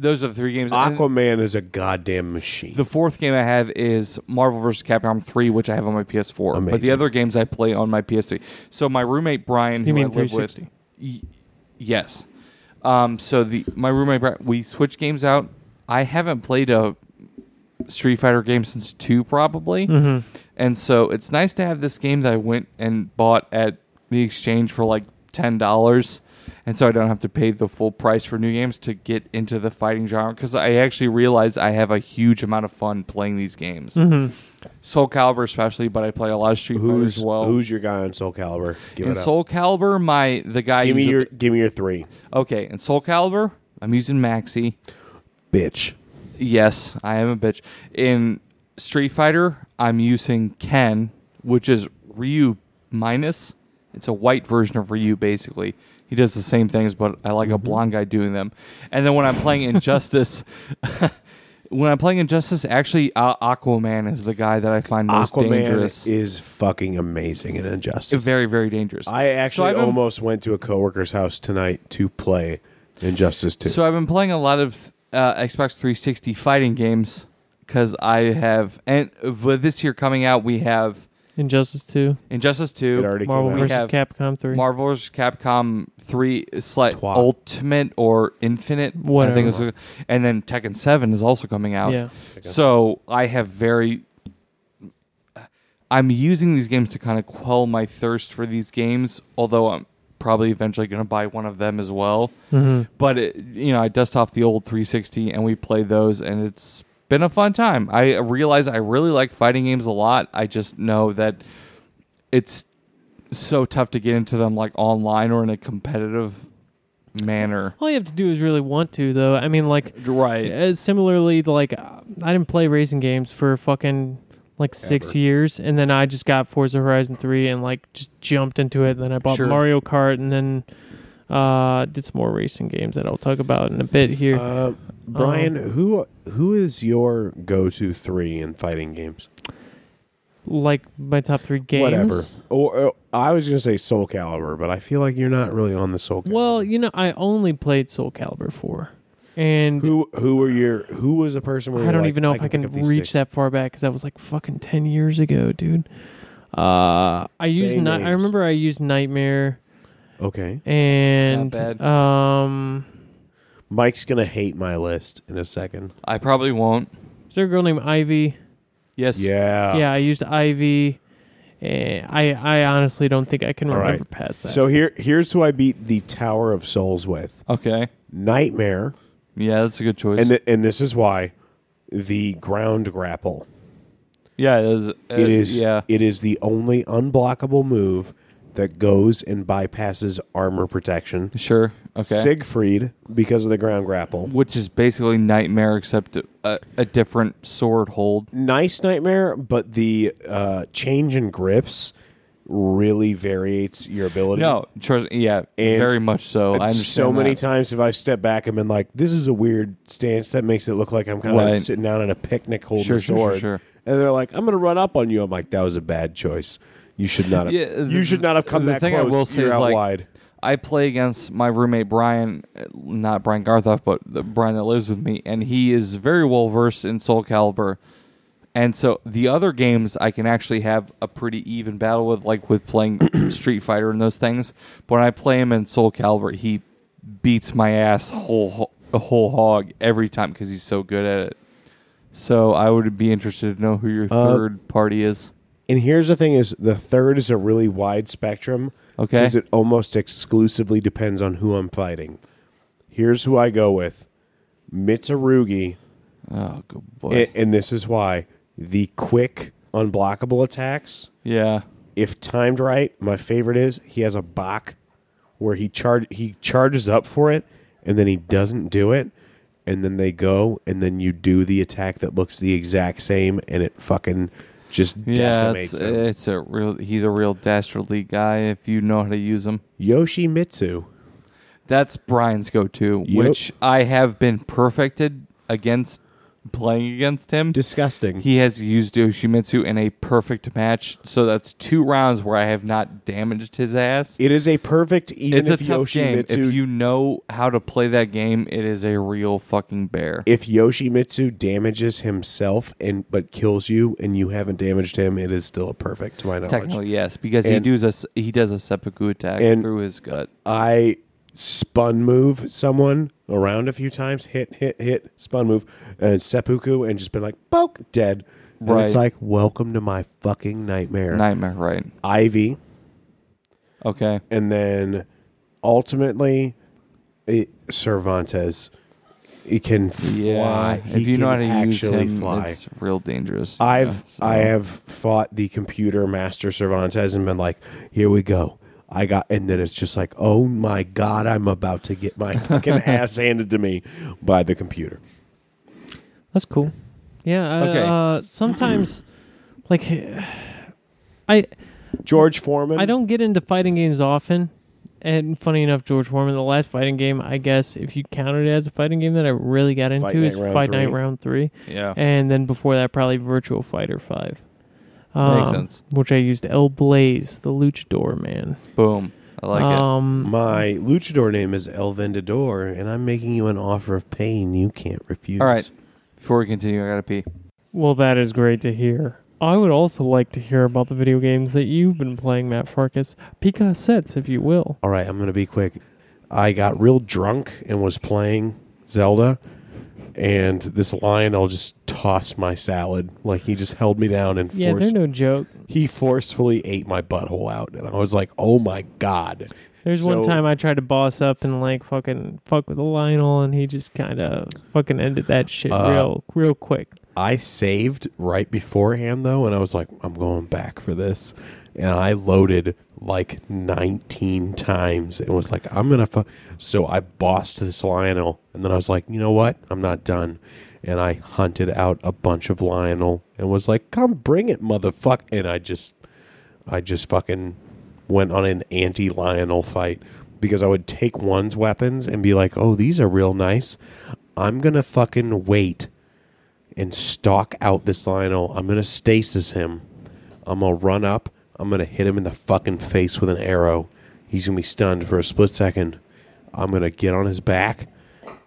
Those are the three games. And Aquaman is a goddamn machine. The fourth game I have is Marvel vs. Capcom 3, which I have on my PS4. But the other games I play on my PS3. So my roommate Brian, You who mean I live with, 360? y- yes. Um, so the my roommate Brian, we switch games out. I haven't played a Street Fighter game since two probably, Mm-hmm. and so it's nice to have this game that I went and bought at the exchange for like ten dollars. And so I don't have to pay the full price for new games to get into the fighting genre because I actually realize I have a huge amount of fun playing these games. Mm-hmm. Soul Calibur especially, but I play a lot of Street Fighter who's as well. who's your guy on Soul Calibur? Give in it up. Soul Calibur, my the guy. give me who's a- your give me your three, okay. In Soul Calibur, I'm using Maxi. bitch. Yes, I am a bitch. In Street Fighter, I'm using Ken, which is Ryu minus. It's a white version of Ryu, basically. He does the same things, but I like a blonde guy doing them. And then when I'm playing Injustice, [LAUGHS] when I'm playing Injustice, actually uh, Aquaman is the guy that I find most Aquaman dangerous. is fucking amazing in Injustice. very, very dangerous. I actually been- almost went to a coworker's house tonight to play Injustice 2. So I've been playing a lot of uh, Xbox 360 fighting games because I have, and with this year coming out, we have Injustice 2, Injustice it 2, already Marvel came We out. vs. have Capcom 3. Marvel vs. Capcom 3, slight Twat. Ultimate or Infinite, I Whatever. think it was, and then Tekken 7 is also coming out. yeah. So I have very. I'm using these games to kind of quell my thirst for these games, although I'm probably eventually going to buy one of them as well. Mm-hmm. But it, you know, I dust off the old 360 and we play those, and it's been a fun time. I realize I really like fighting games a lot. I just know that it's so tough to get into them like online or in a competitive manner. All you have to do is really want to, though. I mean, like, Right. uh, similarly, like, uh, I didn't play racing games for fucking like six Ever. years, and then I just got Forza Horizon 3 and, like, just jumped into it. Then I bought Sure. Mario Kart, and then uh, did some more racing games that I'll talk about in a bit here. Uh, Brian, who who is your go-to three in fighting games? like, my top three games. Whatever. Or, or I was going to say Soul Calibur, but I feel like you're not really on the Soul Calibur. Well, you know, I only played Soul Calibur 4. And who who were your who was the person? Where I don't like, even know if I can pick up these reach sticks? that far back because that was like fucking ten years ago, dude. Uh, I used ni- I remember I used Nightmare Okay, and Not bad. um, Mike's gonna hate my list in a second. I probably won't. is there a girl named Ivy? Yes. Yeah, yeah, I used Ivy. And I I honestly don't think I can All remember right. past that. So here here's who I beat the Tower of Souls with: Okay. Nightmare, Yeah, that's a good choice. and th- and this is why the ground grapple. yeah, it is. uh, it is Yeah. it is the only unblockable move that goes and bypasses armor protection. Sure. Okay. Siegfried because of the ground grapple. Which is basically Nightmare, except a, a different sword hold. Nice nightmare, but the uh, change in grips really variates your ability. No, trust. Yeah, And very much so. I so many that. times have I stepped back and been like, "This is a weird stance that makes it look like I'm kind Right. of sitting down at a picnic holding Sure, a sword," sure, sure. and they're like, "I'm going to run up on you." I'm like, "That was a bad choice. You should not have. Yeah, you should not have come the that thing I will say You're is, out like, wide." I play against my roommate Brian, not Brian Garthoff, but the Brian that lives with me, and he is very well versed in Soul Calibur. And so the other games I can actually have a pretty even battle with, like with playing [COUGHS] Street Fighter and those things. But when I play him in Soul Calibur, he beats my ass whole whole hog every time because he's so good at it. So I would be interested to know who your Uh, third party is. And here's the thing: is the third is a really wide spectrum Okay. because it almost exclusively depends on who I'm fighting. Here's who I go with: Mitsurugi, Oh, good boy. and, and this is why the quick unblockable attacks. yeah. if timed right, my favorite is he has a Bach where he charge he charges up for it and then he doesn't do it and then they go and then you do the attack that looks the exact same and it fucking just Yeah, decimates it's, them. it's a real. He's a real dastardly guy if you know how to use him. Yoshimitsu. That's Brian's go-to, Yep. which I have been perfected against playing against him. Disgusting. He has used Yoshimitsu in a perfect match, so that's two rounds where I have not damaged his ass. it is a perfect even it's a if tough game. If you know how to play that game, it is a real fucking bear. if Yoshimitsu damages himself and but kills you and you haven't damaged him, it is still a perfect to my knowledge. Technically, yes, because he does a he does a seppuku attack And- through his gut. I spun move someone around a few times, hit, hit, hit, spun move, and seppuku, and just been like, poke, dead. And it's like, welcome to my fucking nightmare. Nightmare, right? Ivy, Okay. and then ultimately, it, Cervantes. He can fly. Yeah. He if you know how to use actually him, fly. it's real dangerous. I've Yeah, so- I have fought the computer master Cervantes and been like, here we go. I got, and then it's just like, oh my god, I'm about to get my fucking [LAUGHS] ass handed to me by the computer. That's cool. Yeah. Okay. Uh, sometimes, like, I George Foreman. I don't get into fighting games often. And funny enough, George Foreman, the last fighting game, I guess if you counted it as a fighting game that I really got Fight into Night is Round Fight Night Three. Round Three, Yeah. and then before that probably Virtual Fighter Five. Makes Um, sense. Which I used El Blaze, the Luchador man. Boom. I like it. um, My luchador name is El Vendedor, and I'm making you an offer of pain you can't refuse. All right. Before we continue, I gotta pee. Well, that is great to hear. I would also like to hear about the video games that you've been playing, Matt Farkas. Pika sets, if you will. All right, I'm going to be quick. I got real drunk and was playing Zelda, and this Lynel just tossed my salad. Like he just held me down and Yeah, forced. they're no joke. he forcefully ate my butthole out, and I was like, "Oh my god!" There's one So- time I tried to boss up and like fucking fuck with a Lynel, and he just kind of fucking ended that shit Uh, real, real quick. I saved right beforehand though, and I was like, "I'm going back for this," and I loaded like 19 times and was like, "I'm gonna." Fu-. So I bossed this Lynel, and then I was like, "You know what? I'm not done." And I hunted out a bunch of Lynel and was like, "Come bring it, motherfucker!" And I just, I just fucking went on an anti Lynel fight because I would take one's weapons and be like, "Oh, these are real nice." I'm gonna fucking wait and stalk out this Lynel. I'm gonna stasis him. I'm gonna run up. I'm gonna hit him in the fucking face with an arrow. He's gonna be stunned for a split second. I'm gonna get on his back.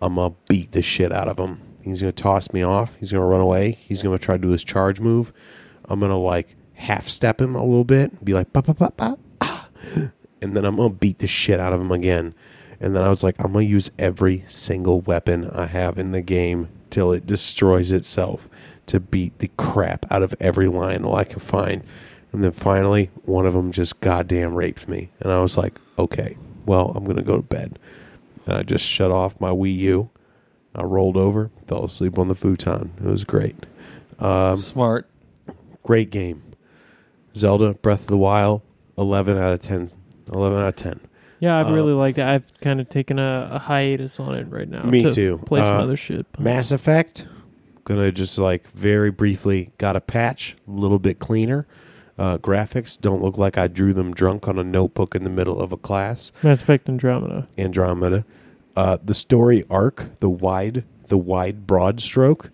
I'm gonna beat the shit out of him. He's gonna toss me off. He's gonna run away. He's gonna try to do his charge move. I'm gonna like half step him a little bit, and be like, ba ba ba ba, ah. and then I'm gonna beat the shit out of him again. And then I was like, I'm gonna use every single weapon I have in the game till it destroys itself to beat the crap out of every Lynel I can find. And then finally, one of them just goddamn raped me, and I was like, okay, well, I'm gonna go to bed. And I just shut off my Wii U. I rolled over, fell asleep on the futon. It was great. Um, Smart. great game. Zelda Breath of the Wild, 11 out of 10. 11 out of 10. Yeah, I've uh, really liked it. I've kind of taken a, a hiatus on it right now. Me to too. Play some Uh, other shit. but- Mass Effect, gonna just like very briefly got a patch, a little bit cleaner. Uh, graphics don't look like I drew them drunk on a notebook in the middle of a class. Mass Effect Andromeda. Andromeda. Uh, the story arc, the wide, the wide broad stroke,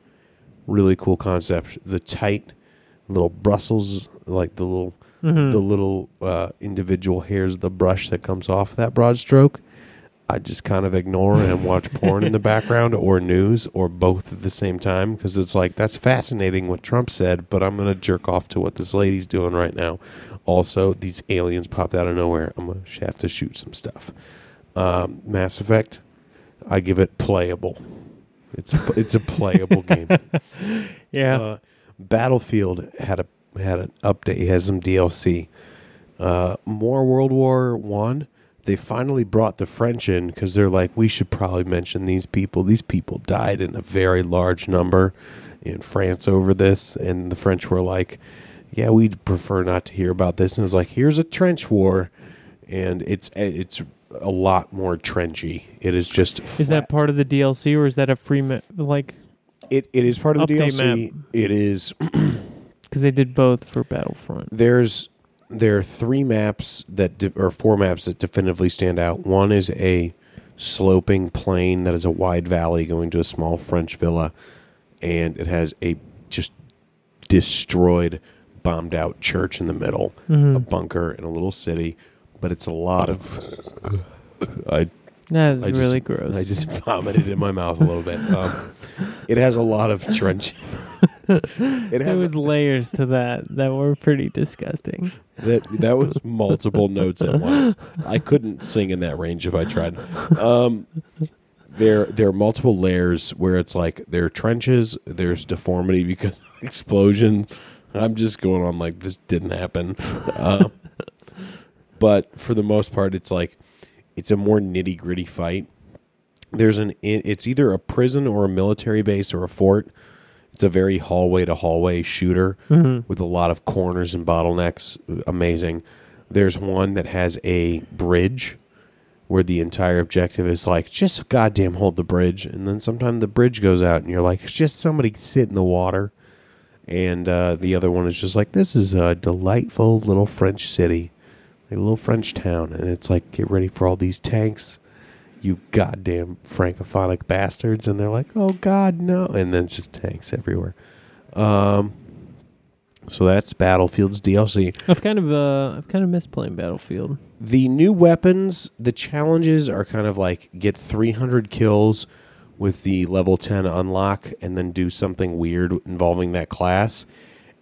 really cool concept. The tight little Brussels, like the little Mhm. the little uh, individual hairs of the brush that comes off that broad stroke. I just kind of ignore and watch [LAUGHS] porn in the background or news or both at the same time because it's like that's fascinating what Trump said, but I'm gonna jerk off to what this lady's doing right now. Also, these aliens popped out of nowhere. I'm gonna have to shoot some stuff. Um, Mass Effect, I give it playable. It's a, it's a playable [LAUGHS] game. yeah. Uh, Battlefield had a had an update. Has some DLC. Uh, more World War One. They finally brought the French in because they're like, we should probably mention these people. These people died in a very large number in France over this, and the French were like, yeah, we'd prefer not to hear about this. And it was like, here's a trench war, and it's it's a lot more trenchy. It is just is that part of the DLC or is that a free ma- like it? It is part of the Update DLC. It is [CLEARS THROAT] because they did both for Battlefront? there's there are three maps that de- or four maps that definitively stand out. One is a sloping plain that is a wide valley going to a small French villa, and it has a just destroyed, bombed out church in the middle, Mm-hmm. a bunker in a little city. But it's a lot of. I That is I just- really gross. I just vomited in my mouth a little bit. [LAUGHS] Um, it has a lot of trench. [LAUGHS] it there has was layers to that that were pretty disgusting. that that was multiple notes at once. I couldn't sing in that range if I tried. Um, there there are multiple layers where it's like there are trenches. There's deformity because of [LAUGHS] explosions. I'm just going on like this didn't happen. Uh, but for the most part, it's like it's a more nitty gritty fight. There's an it's either a prison or a military base or a fort. It's a very hallway to hallway shooter with a lot of corners and bottlenecks. Amazing. There's one that has a bridge where the entire objective is like just goddamn hold the bridge, and then sometimes the bridge goes out, and you're like just somebody sit in the water. And uh, the other one is just like this is a delightful little French city, a little French town, and it's like get ready for all these tanks, you goddamn francophonic bastards, and they're like oh god no, and then it's just tanks everywhere. Um, so that's Battlefield's DLC. I've kind of uh, I've kind of missed playing Battlefield. The new weapons, the challenges are kind of like get 300 kills with the level 10 unlock and then do something weird involving that class.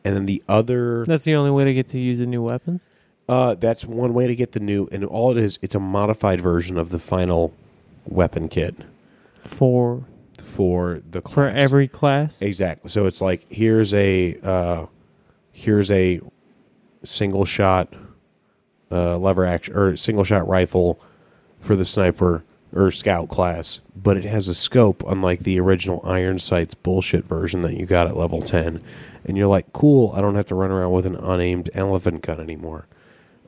And then the other That's the only way to get to use the new weapons. Uh that's one way to get the new and all it is it's a modified version of the final weapon kit For for the class. for every class. Exactly. So it's like here's a uh, here's a single shot uh, lever action or single shot rifle for the sniper or scout class, but it has a scope unlike the original Iron Sights bullshit version that you got at level ten. And you're like, cool. I don't have to run around with an unaimed elephant gun anymore.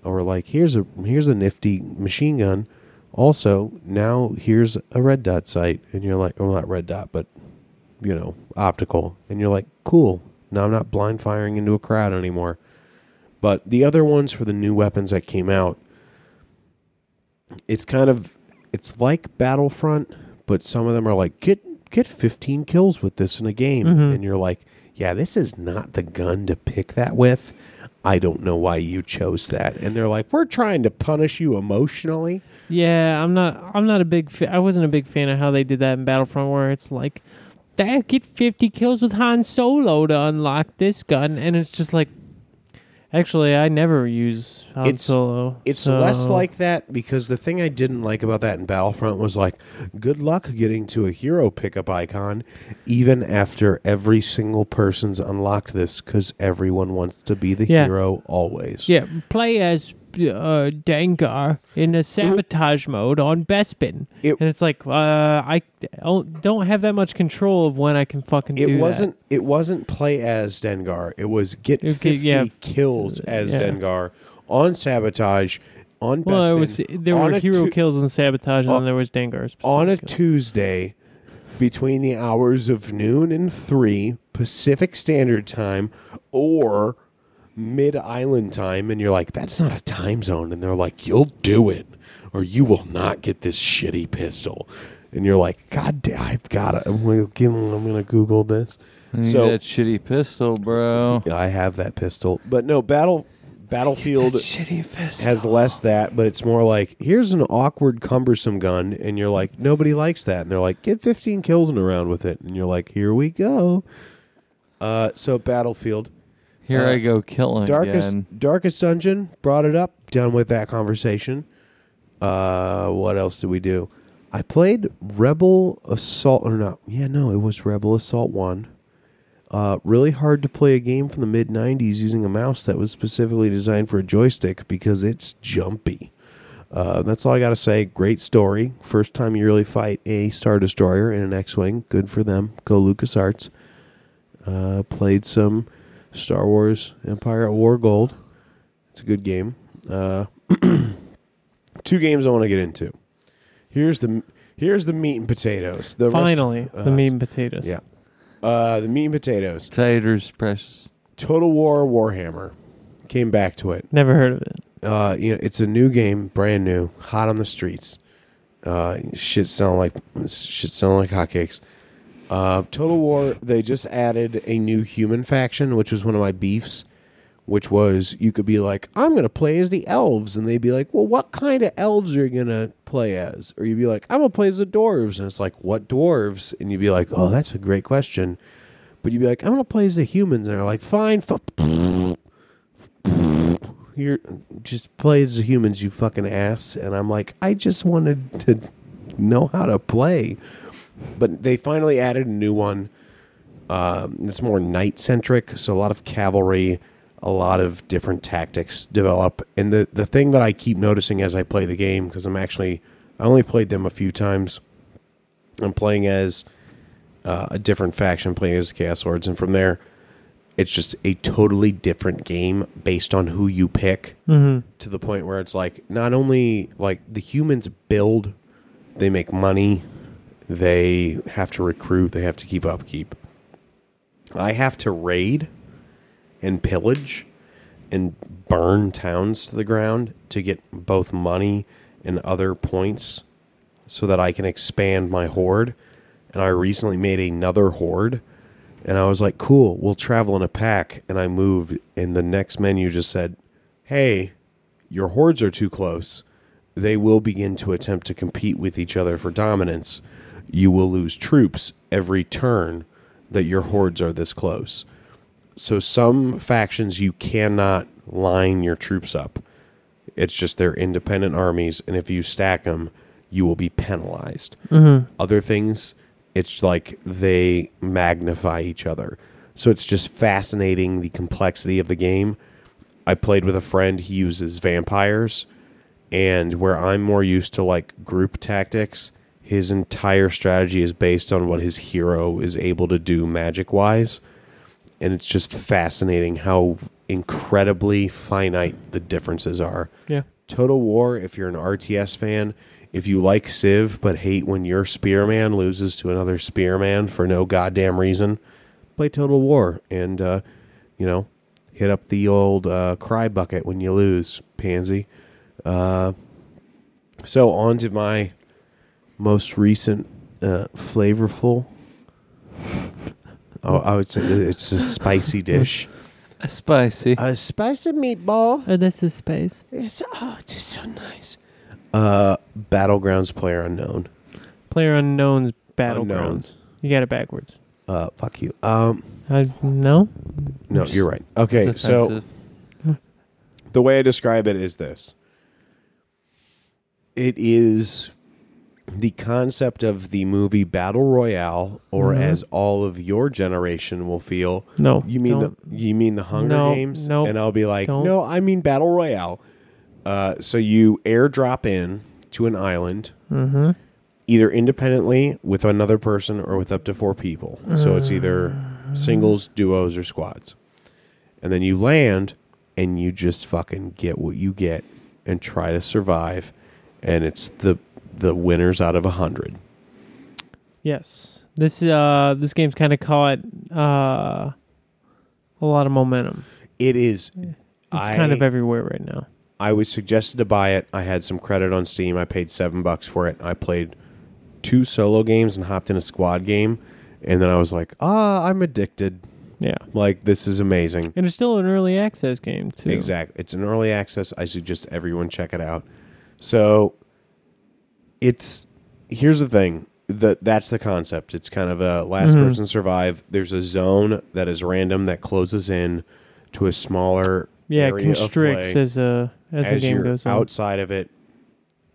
Or like, here's a here's a nifty machine gun. Also, now here's a red dot sight, and you're like, well, not red dot, but you know, optical. And you're like, cool. Now I'm not blind firing into a crowd anymore. But the other ones for the new weapons that came out, it's kind of it's like Battlefront, but some of them are like get get 15 kills with this in a game, Mhm. and you're like, yeah, this is not the gun to pick that with. I don't know why you chose that. And they're like, we're trying to punish you emotionally. Yeah, I'm not. I'm not a big. Fa- I wasn't a big fan of how they did that in Battlefront, where it's like, "They get 50 kills with Han Solo to unlock this gun," and it's just like, actually, I never use Han It's- Solo. It's so- less like that because the thing I didn't like about that in Battlefront was like, good luck getting to a hero pickup icon, even after every single person's unlocked this, because everyone wants to be the Yeah. hero always. Yeah, play as uh, Dengar in a sabotage mode on Bespin, It- and it's like, uh, I don't have that much control of when I can fucking It do wasn't. It wasn't play as Dengar. It was get Okay, fifty yeah. kills as Yeah. Dengar on sabotage on That. Well, Bespin it was there were hero tu- kills and sabotage, and on- then there was Dengar's on a kill. Tuesday between the hours of noon and 3 Pacific Standard Time or mid island time and you're like that's not a time zone and they're like you'll do it or you will not get this shitty pistol and you're like god damn I've got it I'm going to I'm going to google this I need So- that shitty pistol, bro. Yeah, I have that pistol but no battle battlefield shitty pistol. has less that, but it's more like here's an awkward, cumbersome gun, and you're like nobody likes that, and they're like get 15 kills in a round with it, and you're like here we go. Uh, so Battlefield, Here uh, I go killing darkest again. darkest dungeon brought it up, done with that conversation. Uh, what else did we do? I played Rebel Assault or not? Yeah, no, it was Rebel Assault One. Uh, really hard to play a game from the mid 90s using a mouse that was specifically designed for a joystick because it's jumpy. Uh, that's all I got to say. Great story. First time you really fight a Star Destroyer in an X Wing. Good for them. Go LucasArts. Uh, played some Star Wars Empire at War Gold. It's a good game. Uh, [CLEARS THROAT] two games I want to get into. Here's the here's the meat and potatoes. The rest- Finally, uh, the meat and potatoes. yeah. Uh, the meat and potatoes. Taters, precious. Total War Warhammer. Came back to it. Never heard of it. Uh, you know, it's a new game, brand new, hot on the streets. Uh, shit sound like shit sound like hotcakes. Uh, Total War. They just added a new human faction, which was one of my beefs. Which was you could be like, I'm gonna play as the elves, and they'd be like, Well, what kind of elves are you gonna play as? Or you'd be like, I'm gonna play as the dwarves, and it's like, What dwarves? And you'd be like, Oh, that's a great question. But you'd be like, I'm gonna play as the humans, and they're like, Fine, you're just play as the humans, you fucking ass. And I'm like, I just wanted to know how to play. But they finally added a new one. Um, it's more knight centric, so a lot of cavalry, a lot of different tactics develop. And the the thing that I keep noticing as I play the game, because I'm actually I only played them a few times. I'm playing as uh, a different faction, playing as Chaos Lords, and from there, it's just a totally different game based on who you pick. Mm-hmm. To the point where it's like not only like the humans build, they make money, they have to recruit, they have to keep upkeep. I have to raid and pillage and burn towns to the ground to get both money and other points so that I can expand my horde. And I recently made another horde. And I was like, cool, we'll travel in a pack. And I moved, and the next menu just said, hey, your hordes are too close. They will begin to attempt to compete with each other for dominance. You will lose troops every turn that your hordes are this close. So some factions you cannot line your troops up. It's just they're independent armies, and if you stack them, you will be penalized. Mm-hmm. Other things, it's like they magnify each other. So it's just fascinating the complexity of the game. I played with a friend, he uses vampires, and where I'm more used to like group tactics, his entire strategy is based on what his hero is able to do magic wise. And it's just fascinating how incredibly finite the differences are. Yeah. Total War, if you're an RTS fan, if you like Civ but hate when your spearman loses to another spearman for no goddamn reason, play Total War and uh, you know, hit up the old uh, cry bucket when you lose, pansy. Uh, so on to my most recent uh, flavorful. Oh, I would say it's a spicy dish. [LAUGHS] A spicy. A spicy meatball. Oh, this is space. It's oh, it's just so nice. Uh, battlegrounds player unknown. Player unknown's battlegrounds. Unknowns. You got it backwards. Uh, fuck you. Um, I no. no, Just- you're right. Okay, It's so offensive. the way I describe it is this: it is the concept of the movie Battle Royale, or Mhm. as all of your generation will feel. No. You mean don't. the you mean the Hunger No, Games? nope, and I'll be like, don't. no, I mean Battle Royale. Uh, so you airdrop in to an island, Mm-hmm. either independently with another person or with up to four people. So it's either singles, duos, or squads. And then you land and you just fucking get what you get and try to survive. And it's the the winners out of a hundred. Yes. This uh this game's kind of caught uh a lot of momentum. It is. It's kind of everywhere right now. I was suggested to buy it. I had some credit on Steam. I paid seven bucks for it. I played two solo games and hopped in a squad game. And then I was like, ah, I'm addicted. Yeah. Like this is amazing. And it's still an early access game too. Exactly. It's an early access. I suggest everyone check it out. So it's here's the thing. That that's the concept. It's kind of a last Mhm. person survive. There's a zone that is random that closes in to a smaller Yeah, it area of constricts as a as, the game goes on. outside of it.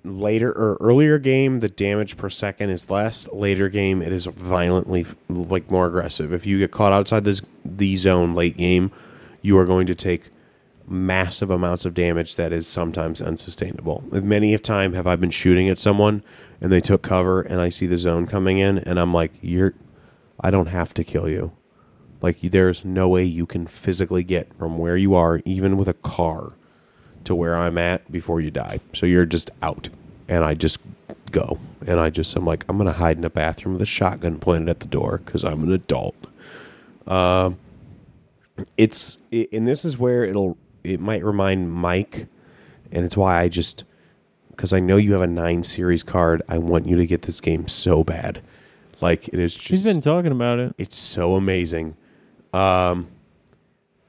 Later or earlier game, the damage per second is less. Later game, it is violently like more aggressive. If you get caught outside this the zone late game, you are going to take massive amounts of damage that is sometimes unsustainable. Many of time have I been shooting at someone and they took cover and I see the zone coming in and I'm like, you're, I don't have to kill you. Like there's no way you can physically get from where you are, even with a car, to where I'm at before you die. So you're just out. And I just go. And I just, I'm like, I'm to hide in a bathroom with a shotgun pointed at the door because I'm an adult. Um, it's, it, and this is where it'll, it might remind Mike. And it's why I just, because I know you have a nine series card. I want you to get this game so bad. Like it is just He's been talking about it. it's so amazing. Um,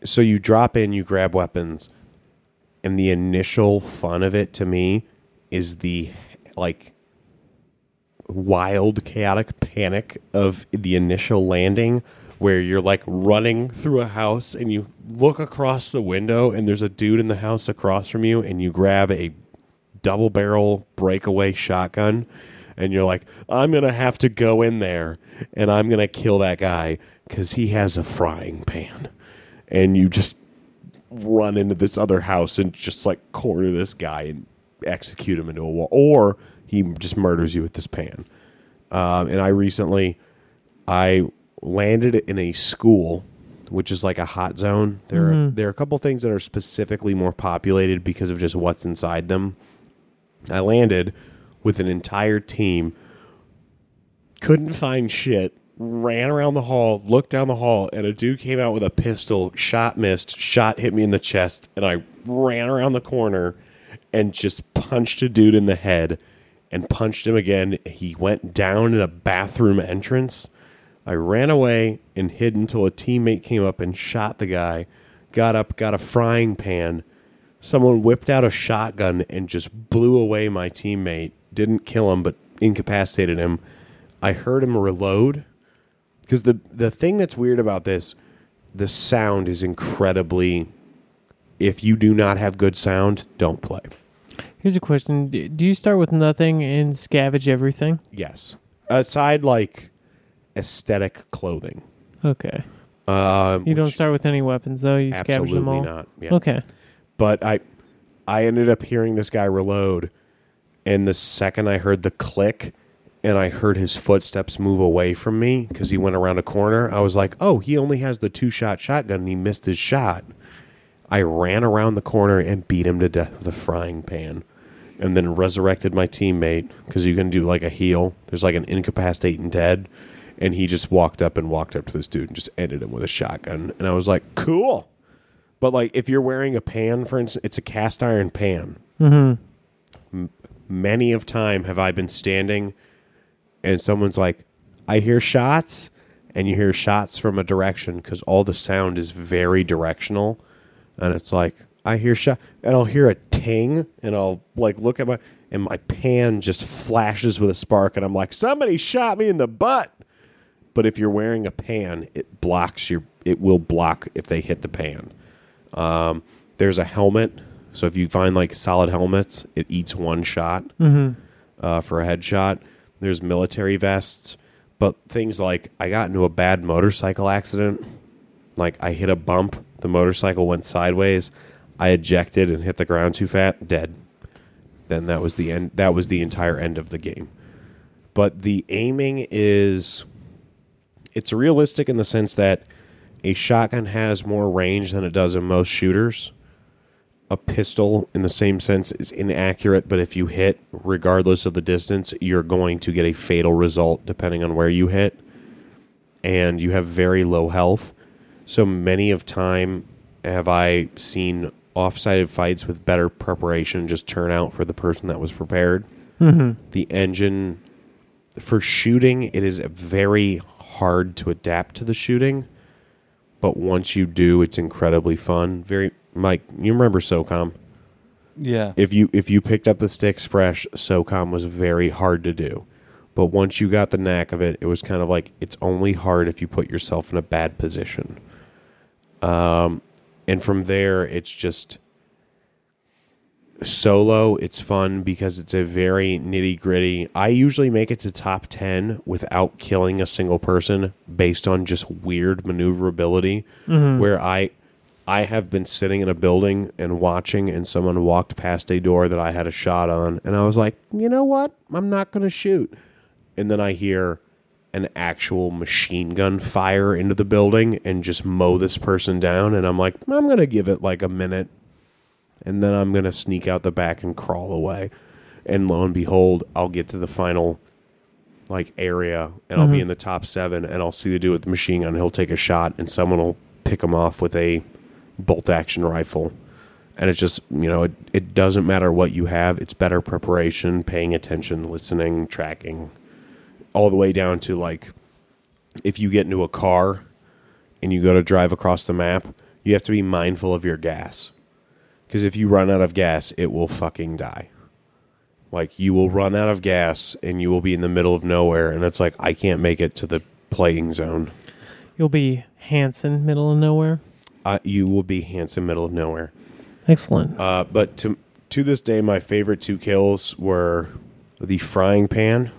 so you drop in, you grab weapons, and the initial fun of it to me is the like wild, chaotic panic of the initial landing where you're like running through a house and you look across the window and there's a dude in the house across from you and you grab a double barrel breakaway shotgun and you're like I'm going to have to go in there and I'm going to kill that guy cuz he has a frying pan. And you just run into this other house and just like corner this guy and execute him into a wall or he just murders you with this pan. Um, and I recently I landed in a school which is like a hot zone. There are, mm-hmm. there are a couple things that are specifically more populated because of just what's inside them. I landed with an entire team couldn't find shit, ran around the hall, looked down the hall, and a dude came out with a pistol, shot missed, shot hit me in the chest, and I ran around the corner and just punched a dude in the head and punched him again. He went down in a bathroom entrance. I ran away and hid until a teammate came up and shot the guy. Got up, got a frying pan. Someone whipped out a shotgun and just blew away my teammate. Didn't kill him, but incapacitated him. I heard him reload. Because the the thing that's weird about this, the sound is incredibly. If you do not have good sound, don't play. Here's a question: Do you start with nothing and scavenge everything? Yes. Aside like aesthetic clothing. Okay. Um, You don't which- start with any weapons though. You scavenge absolutely them all. not. Yeah. Okay. But I I ended up hearing this guy reload and the second I heard the click and I heard his footsteps move away from me because he went around a corner, I was like, "Oh, he only has the two-shot shotgun and he missed his shot." I ran around the corner and beat him to death with a frying pan. And then resurrected my teammate because you can do like a heal. There's like an incapacitate and dead. And he just walked up and walked up to this dude and just ended him with a shotgun. And I was like, cool. But like, if you're wearing a pan, for instance, it's a cast iron pan. Mm-hmm. many of time have I been standing, and someone's like, "I hear shots," and you hear shots from a direction because all the sound is very directional, and it's like I hear shot, and I'll hear a ting, and I'll like look at my, and my pan just flashes with a spark, and I'm like, "Somebody shot me in the butt." But if you're wearing a pan, it blocks your. It will block if they hit the pan. Um, there's a helmet, so if you find like solid helmets, it eats one shot uh, for a headshot. There's military vests, but things like I got into a bad motorcycle accident. Like I hit a bump, the motorcycle went sideways. I ejected and hit the ground too fat, dead. Then that was the end. That was the entire end of the game. But the aiming is it's realistic in the sense that a shotgun has more range than it does in most shooters. A pistol, in the same sense, is inaccurate, but if you hit, regardless of the distance, you're going to get a fatal result depending on where you hit. And you have very low health. So many of time have I seen off-sided fights with better preparation just turn out for the person that was prepared. Mm-hmm. The engine for shooting, it is a very hard to adapt to the shooting, but once you do, it's incredibly fun. Very, Mike, you remember SOCOM? Yeah. If you if you picked up the sticks fresh, SOCOM was very hard to do, but once you got the knack of it, it was kind of like it's only hard if you put yourself in a bad position. Um, and from there, it's just solo it's fun because it's a very nitty gritty i usually make it to top 10 without killing a single person based on just weird maneuverability mm-hmm. where i i have been sitting in a building and watching and someone walked past a door that i had a shot on and i was like you know what? I'm not going to shoot. And then i hear an actual machine gun fire into the building and just mow this person down and i'm like i'm going to give it like a minute and then I'm going to sneak out the back and crawl away. And lo and behold, I'll get to the final like area and I'll be mm-hmm. in the top 7 and I'll see the dude with the machine gun, he'll take a shot and someone will pick him off with a bolt action rifle And it's just, you know, it, it doesn't matter what you have. It's better preparation, paying attention, listening, tracking, all the way down to like if you get into a car and you go to drive across the map, you have to be mindful of your gas. Because if you run out of gas, it will fucking die. Like you will run out of gas and you will be in the middle of nowhere, and it's like I can't make it to the playing zone. You'll be Hanson, middle of nowhere. Uh, you will be Hanson, middle of nowhere. Excellent. Uh, but to to this day, my favorite two kills were the frying pan.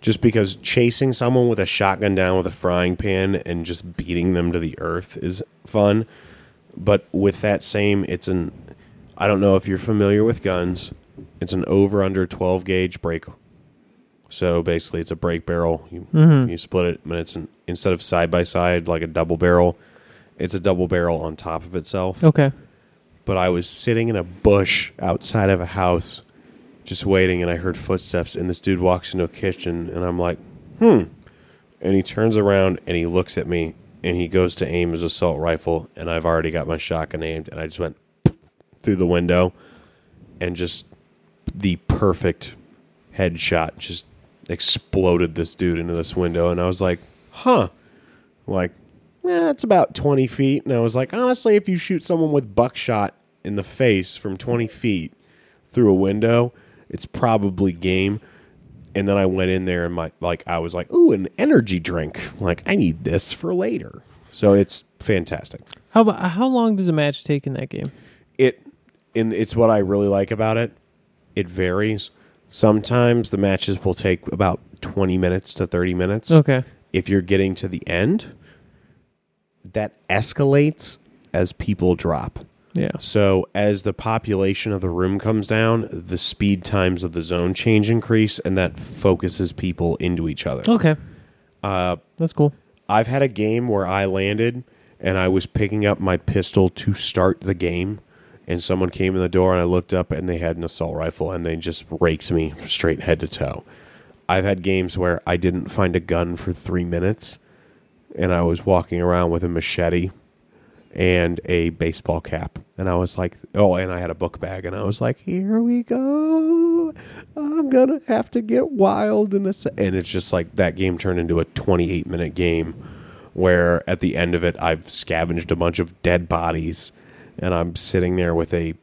Just because chasing someone with a shotgun down with a frying pan and just beating them to the earth is fun. But with that same, it's an I don't know if you're familiar with guns. It's an over under 12 gauge break. So basically, it's a break barrel. You, you split it, but it's an instead of side by side like a double barrel, it's a double barrel on top of itself Okay. but I was sitting in a bush outside of a house just waiting and I heard footsteps and this dude walks into a kitchen and I'm like, "Hmm." And he turns around and he looks at me and he goes to aim his assault rifle and I've already got my shotgun aimed and I just went through the window and just the perfect headshot just exploded this dude into this window and I was like, "Huh." Like yeah, it's about 20 feet. And I was like, honestly, if you shoot someone with buckshot in the face from 20 feet through a window, it's probably game. And then I went in there and my like I was like, ooh, an energy drink. Like I need this for later. So it's fantastic. How about how long does a match take in that game? It and it's what I really like about it. It varies. Sometimes the matches will take about 20 minutes to 30 minutes. Okay. if you're getting to the end, that escalates as people drop. Yeah. So as the population of the room comes down, the speed times of the zone change increase, and that focuses people into each other. Okay. Uh, That's cool. I've had a game where I landed and I was picking up my pistol to start the game, and someone came in the door and I looked up and they had an assault rifle and they just raked me straight head to toe. I've had games where I didn't find a gun for three minutes and I was walking around with a machete and a baseball cap. And I was like, oh, and I had a book bag. And I was like, here we go. I'm going to have to get wild in a. And it's just like that game turned into a 28 minute game where at the end of it, I've scavenged a bunch of dead bodies and I'm sitting there with a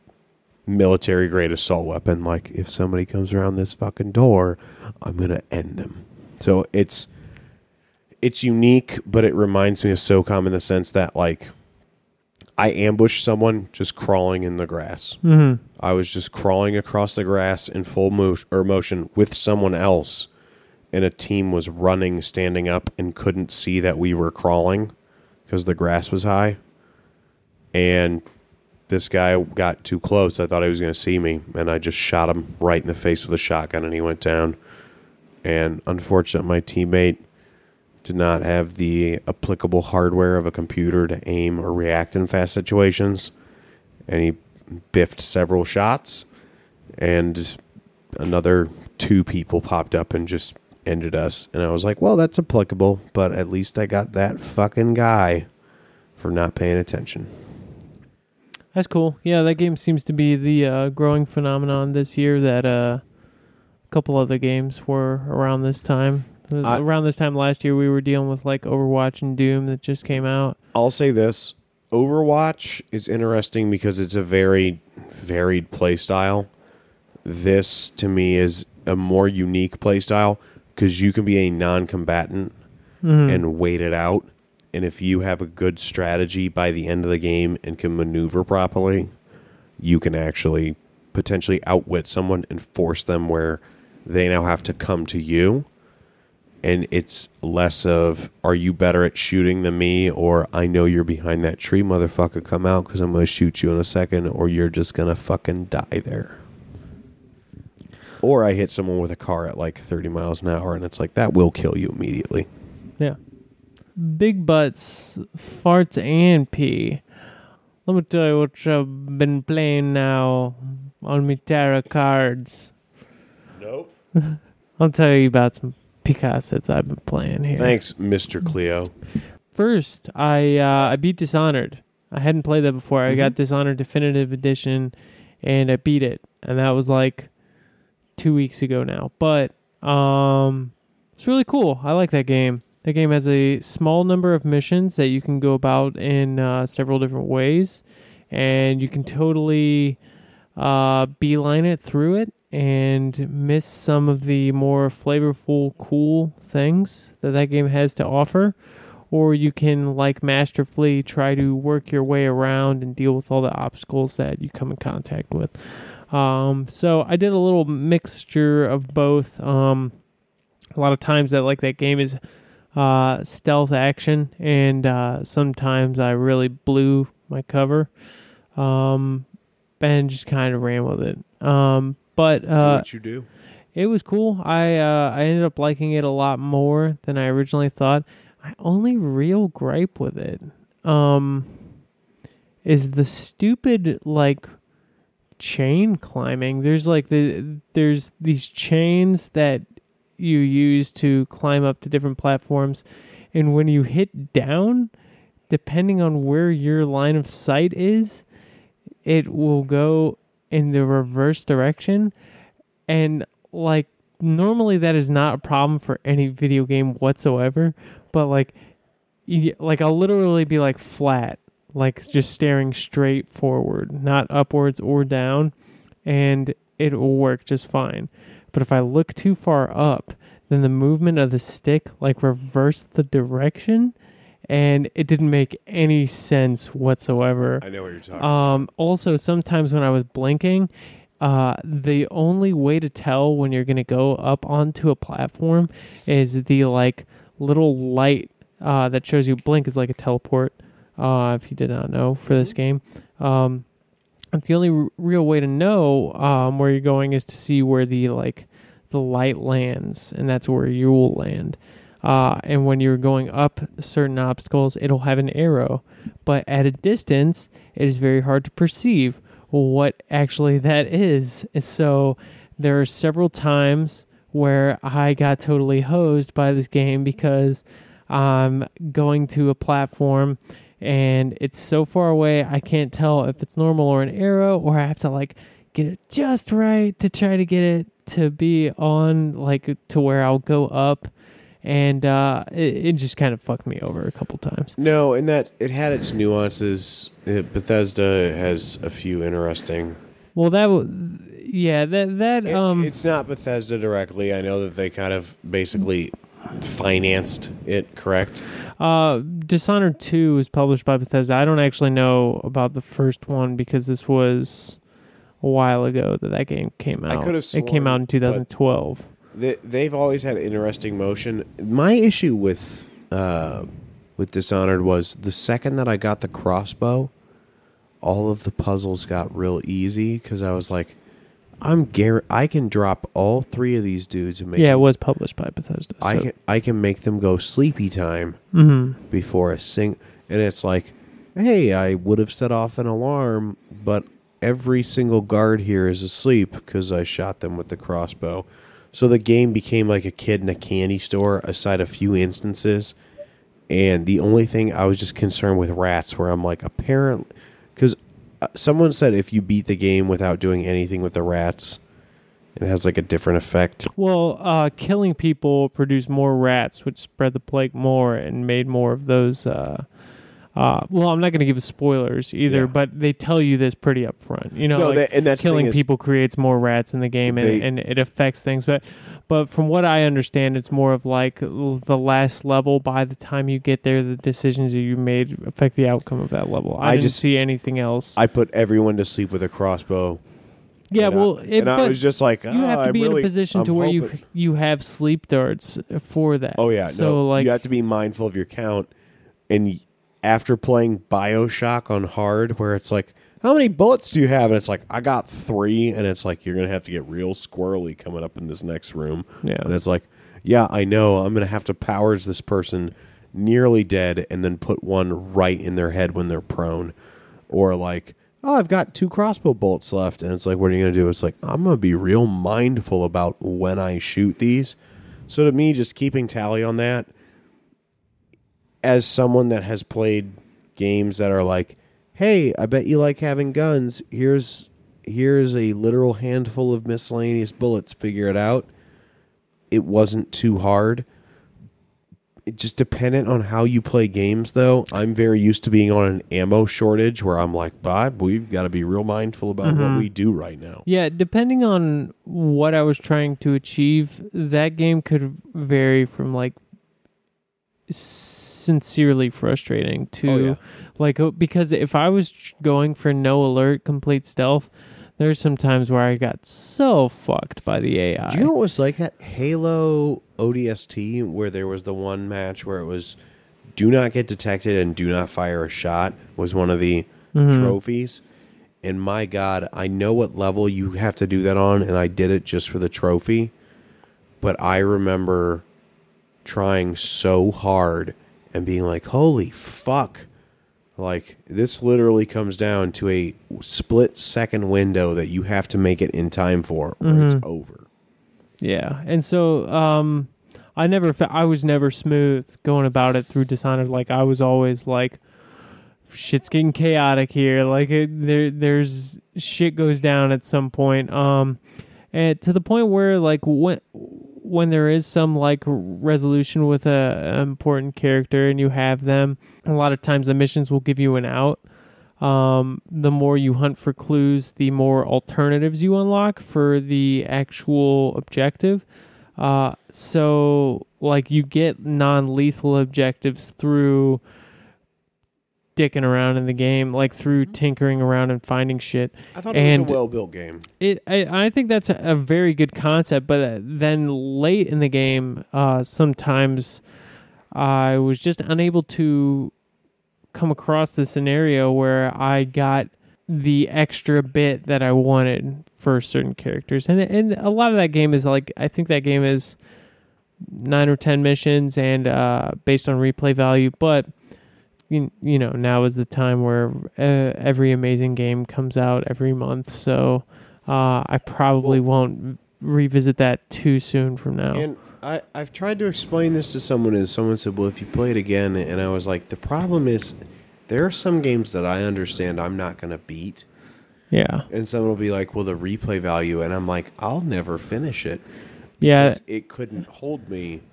military grade assault weapon. Like, if somebody comes around this fucking door, I'm going to end them. So it's it's unique, but it reminds me of SOCOM in the sense that like I ambushed someone just crawling in the grass. Mm-hmm. I was just crawling across the grass in full mo- or motion with someone else, and a team was running, standing up, and couldn't see that we were crawling because the grass was high. And this guy got too close. I thought he was going to see me, and I just shot him right in the face with a shotgun, and he went down. And unfortunately, my teammate did not have the applicable hardware of a computer to aim or react in fast situations. And he biffed several shots, and another two people popped up and just ended us. And I was like, well, that's applicable, but at least I got that fucking guy for not paying attention. That's cool. Yeah, that game seems to be the uh, growing phenomenon this year. That uh, a couple other games were around this time. Uh, I- around this time last year, we were dealing with like Overwatch and Doom that just came out. I'll say this Overwatch is interesting because it's a very varied play style. This, to me, is a more unique play style because you can be a non combatant and wait it out. And if you have a good strategy by the end of the game and can maneuver properly, you can actually potentially outwit someone and force them where they now have to come to you and it's less of are you better at shooting than me or i know you're behind that tree motherfucker come out because i'm gonna shoot you in a second or you're just gonna fucking die there or i hit someone with a car at like 30 miles an hour and it's like that will kill you immediately Yeah. Big butts, farts, and pee. Let me tell you what I've been playing now on me tarot cards. nope [LAUGHS] I'll tell you about some Picassos I've been playing here. thanks mr cleo First, I uh, I beat Dishonored. I hadn't played that before. I got Dishonored Definitive Edition, and I beat it, and that was like two weeks ago now. But um, it's really cool. I like that game. That game has a small number of missions that you can go about in uh, several different ways, and you can totally uh, beeline it through it and miss some of the more flavorful, cool things that that game has to offer. Or you can, like masterfully, try to work your way around and deal with all the obstacles that you come in contact with. Um, so I did a little mixture of both. Um, a lot of times that like that game is uh, stealth action, and uh, sometimes I really blew my cover, um, and just kind of ran with it. Um, but uh, what you do. it was cool. I uh, I ended up liking it a lot more than I originally thought. My only real gripe with it um, is the stupid like chain climbing. There's like the there's these chains that you use to climb up to different platforms, and when you hit down, depending on where your line of sight is, it will go in the reverse direction, and like normally that is not a problem for any video game whatsoever, but like you like I'll literally be like flat, like just staring straight forward, not upwards or down, and it will work just fine. But if I look too far up, then the movement of the stick like reverse the direction and it didn't make any sense whatsoever. I know what you're talking. Um, also, sometimes when I was blinking, uh, the only way to tell when you're going to go up onto a platform is the like little light uh, that shows you blink is like a teleport. Uh, if you did not know for this game, um, the only r- real way to know um, where you're going is to see where the like the light lands, and that's where you will land. Uh, and when you're going up certain obstacles, it'll have an arrow, but at a distance, it is very hard to perceive what actually that is. So there are several times where I got totally hosed by this game because I'm going to a platform and it's so far away I can't tell if it's normal or an arrow or I have to like get it just right to try to get it to be on like to where I'll go up and uh it, it just kind of fucked me over a couple times. no, and that it had its nuances. Uh, Bethesda has a few interesting. Well that w- yeah, that that It- um it's not Bethesda directly. I know that they kind of basically financed it. Correct. Uh, Dishonored 2 was published by Bethesda. I don't actually know about the first one because this was a while ago that that game came out. I could have it came out in 2012. They, they've always had interesting motion. My issue with uh, with Dishonored was the second that I got the crossbow, all of the puzzles got real easy because I was like, I'm gar- I can drop all three of these dudes and make Yeah, it was published by Bethesda. I so- can I can make them go sleepy time Mhm. before a sing and it's like hey i would have set off an alarm but every single guard here is asleep because i shot them with the crossbow so the game became like a kid in a candy store aside a few instances and the only thing i was just concerned with rats where i'm like apparently because someone said if you beat the game without doing anything with the rats it has like a different effect Well, uh, killing people produced more rats, which spread the plague more and made more of those. Uh, uh, well, I'm not going to give spoilers either, Yeah. but they tell you this pretty upfront. You know, No, like that- and that's killing is- people creates more rats in the game, and, They- and it affects things. But but from what I understand, it's more of like the last level. By the time you get there, the decisions that you made affect the outcome of that level. I, I didn't just- see anything else. i put everyone to sleep with a crossbow yeah, and I- well, it, and I was just like, you "Oh, have to I be in a position I'm to where you hoping." you have sleep darts for that. Oh yeah, so no, like you have to be mindful of your count. And after playing Bioshock on hard, where it's like, how many bullets do you have? And it's like, I got three, and it's like you're gonna have to get real squirrely coming up in this next room. Yeah. and it's like, yeah, I know, I'm gonna have to powers this person nearly dead, and then put one right in their head when they're prone, or like. Oh, I've got two crossbow bolts left, and it's like, what are you gonna do? It's like I'm gonna be real mindful about when I shoot these. So to me, just keeping tally on that, as someone that has played games that are like, "Hey, I bet you like having guns. Here's here's a literal handful of miscellaneous bullets. Figure it out." It wasn't too hard. It just dependent on how you play games, though. I'm very used to being on an ammo shortage where I'm like, Bob, we've got to be real mindful about what mm-hmm. we do right now. Yeah, depending on what I was trying to achieve, that game could vary from like sincerely frustrating to Oh, yeah. like uh, because if I was going for no alert complete stealth, there's some times where I got so fucked by the AI. Do you know what was like that Halo ODST where there was the one match where it was do not get detected and do not fire a shot was one of the trophies. And my God, I know what level you have to do that on, and I did it just for the trophy. But I remember trying so hard and being like, holy fuck. Like, this literally comes down to a split second window that you have to make it in time for, or it's over. Yeah, and so um, I never, fe- I was never smooth going about it through Dishonored. Like I was always like, shit's getting chaotic here. Like it, there, there's shit goes down at some point. Um, and to the point where like when when there is some like resolution with a, important character and you have them, a lot of times the missions will give you an out. Um, the more you hunt for clues, the more alternatives you unlock for the actual objective. Uh, so like you get non-lethal objectives through dicking around in the game, like through tinkering around and finding shit. I thought it And- was a well built game. It, I, I think that's a, a very good concept, but uh, then late in the game, uh, sometimes I was just unable to come across the scenario where I got the extra bit that I wanted for certain characters, and and a lot of that game is like I think that game is nine or ten missions and uh, based on replay value, but you, you know now is the time where uh, every amazing game comes out every month so uh, i probably won't revisit that too soon from now And I, I've tried to explain this to someone, and someone said, Well, if you play it again, and I was like, The problem is, there are some games that I understand I'm not going to beat. yeah And someone will be like, Well, the replay value. And I'm like, I'll never finish it. yeah It couldn't hold me.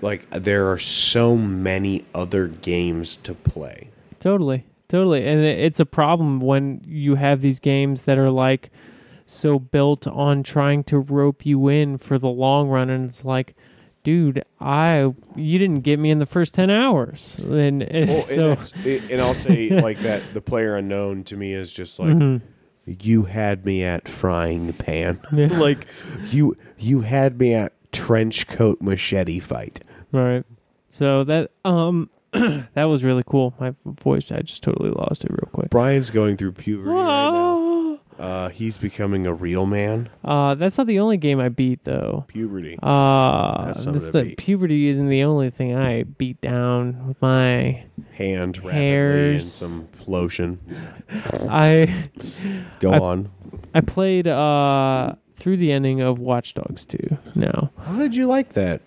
Like, there are so many other games to play. totally totally and it's a problem when you have these games that are like so built on trying to rope you in for the long run and it's like dude i you didn't get me in the first 10 hours and, [LAUGHS] and Well, so and, it- and I'll say [LAUGHS] like that. The player unknown to me is just like Mhm. you had me at frying pan. Yeah. [LAUGHS] like you you had me at trench coat machete fight. Right. So that um [CLEARS THROAT] that was really cool. My voice I just totally lost it real quick. Brian's going through puberty right now. Uh, he's becoming a real man. Uh that's not the only game I beat though. Puberty. Uh That's something that's to the beat. puberty isn't the only thing I beat down with my Hand rapidly and hairs. some lotion. [LAUGHS] I Go I- on. I played uh through the ending of Watch Dogs 2 now. How did you like that?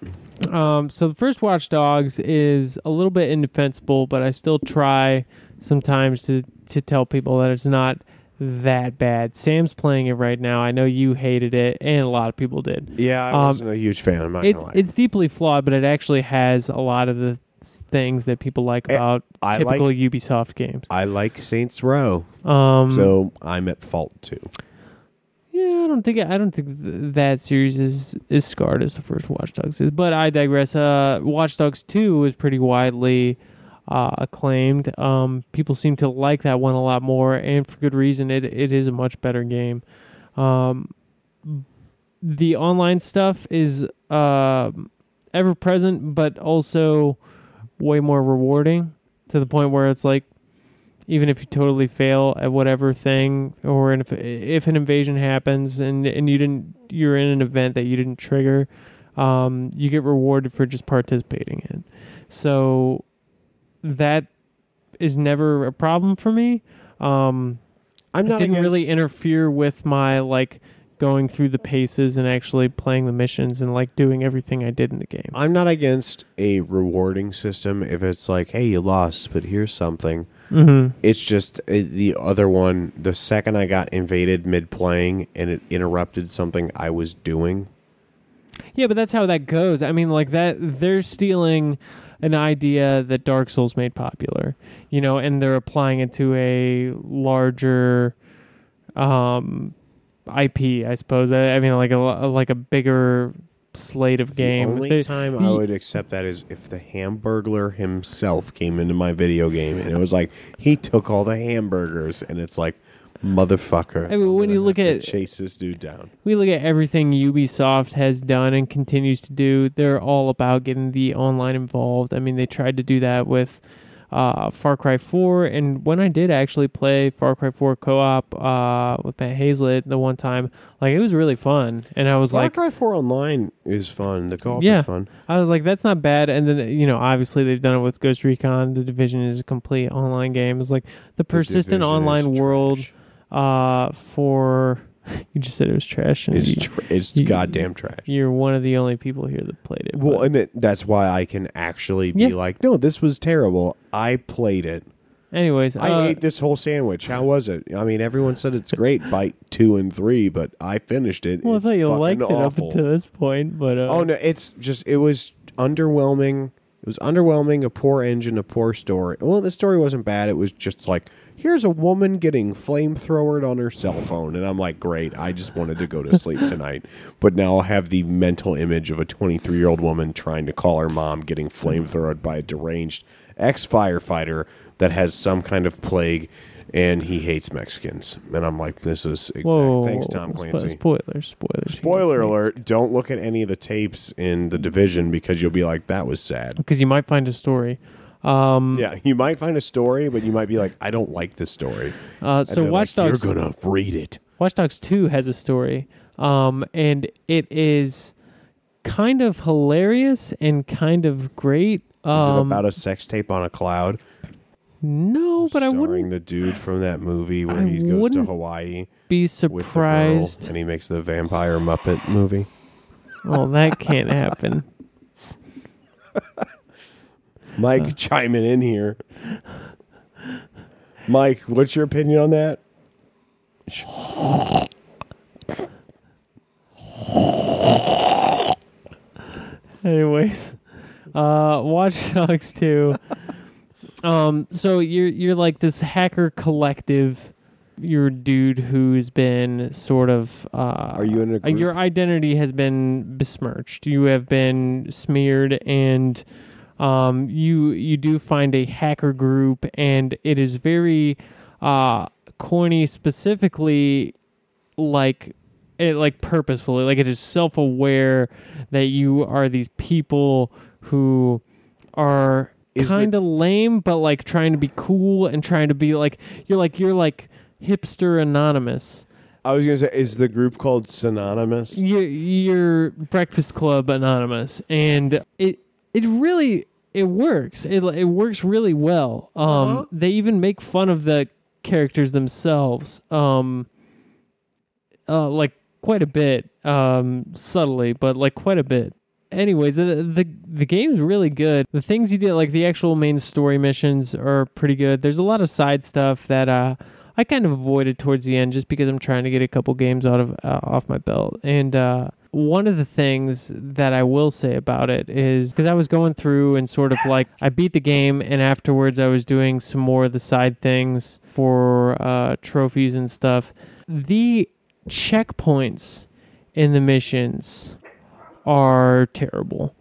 Um, so the first Watch Dogs is a little bit indefensible, but I still try sometimes to to tell people that it's not that bad. Sam's playing it right now. I know you hated it, and a lot of people did. Yeah, I Um, wasn't a huge fan. I'm not It's it's deeply flawed, but it actually has a lot of the things that people like Eh, about I typical like Ubisoft games. I like Saints Row, Um, so I'm at fault too. Yeah, I don't think I don't think th- that series is is scarred as the first Watch Dogs is, but I digress. Uh, Watch Dogs Two is pretty widely uh, acclaimed. Um, people seem to like that one a lot more, and for good reason. It it is a much better game. Um, the online stuff is uh, ever present, but also way more rewarding to the point where it's like even if you totally fail at whatever thing or if if an invasion happens and and you didn't you're in an event that you didn't trigger um you get rewarded for just participating in so that is never a problem for me um I'm it not didn't really interfere with my like going through the paces and actually playing the missions and like doing everything I did in the game. I'm not against a rewarding system if it's like, hey, you lost, but here's something. Mm-hmm. It's just uh, the other one. The second I got invaded mid playing and it interrupted something I was doing. Yeah, but that's how that goes. I mean, like that they're stealing an idea that Dark Souls made popular, you know, and they're applying it to a larger um IP, I suppose. I, I mean, like a like a bigger slate of game. The only They- time I would accept that is if the Hamburglar himself came into my video game and it was like he took all the hamburgers and it's like motherfucker. I mean, when you look at- chase this dude down. we look at everything Ubisoft has done and continues to do, they're all about getting the online involved. I mean, they tried to do that with uh, Far Cry 4, and when I did actually play Far Cry 4 co-op uh, with Matt Hazlett the one time, like it was really fun, and I was Far like, Far Cry 4 online is fun. The co-op Yeah. is fun. I was like, that's not bad. And then you know, obviously they've done it with Ghost Recon. The Division is a complete online game. It's like the The persistent Division online world uh, for. You just said it was trash. and It's you- tr- it's you- goddamn trash. You're one of the only people here that played it. Well, but- and it, that's why I can actually be Yeah. like, no, this was terrible. I played it. anyways, I uh, ate this whole sandwich. How was it? I mean, everyone said it's great. Bite two and three, but I finished it. well, I thought you liked it up awful. until this point, but uh, Oh no, it's just it was underwhelming. It was underwhelming, a poor engine, a poor story. Well, the story wasn't bad. It was just like, here's a woman getting flamethrowered on her cell phone, and I'm like, great. I just wanted to go to sleep [LAUGHS] tonight, but now I'll have the mental image of a 23 year old woman trying to call her mom getting flamethrowered by a deranged ex firefighter that has some kind of plague. And he hates Mexicans, and I'm like, "This is exact." whoa, Thanks, Tom Clancy. spoilers, spoilers. Spoiler alert, don't look at any of the tapes in the division because you'll be like, that was sad. Because you might find a story. Um, Yeah, you might find a story, but you might be like, I don't like this story. uh, so Watch like, Dogs, You're going to read it. Watch Dogs Two has a story, um, and it is kind of hilarious and kind of great. Is Um, it about a sex tape on a cloud? No, but I starring wouldn't the dude from that movie where I he goes to wouldn't Hawaii be with the girl surprised. and he makes the vampire Muppet movie. Oh, that can't happen. Mike Uh. chiming in here. Mike, what's your opinion on that? Anyways, uh, Watch Dogs 2. [LAUGHS] um, so you're you're like this hacker collective. You're a dude who's been sort of. Uh, Are you in a uh, group? Your identity has been besmirched. You have been smeared, and um, you you do find a hacker group, and it is very uh, corny. Specifically, like it like purposefully like it is self-aware that you are these people who are kind of lame but like trying to be cool and trying to be like you're like you're like hipster anonymous. I was to say, is the group called Synonymous? you're, you're breakfast club anonymous. And it it really it works. It, it works really well. Um Uh-huh. they even make fun of the characters themselves um uh like quite a bit um subtly but like quite a bit anyways the the, the game's really good the things you did like the actual main story missions are pretty good there's a lot of side stuff that uh I kind of avoided towards the end just because I'm trying to get a couple games out of uh, off my belt. And uh, one of the things that I will say about it is because I was going through and sort of like I beat the game, and afterwards I was doing some more of the side things for uh, trophies and stuff. The checkpoints in the missions are terrible.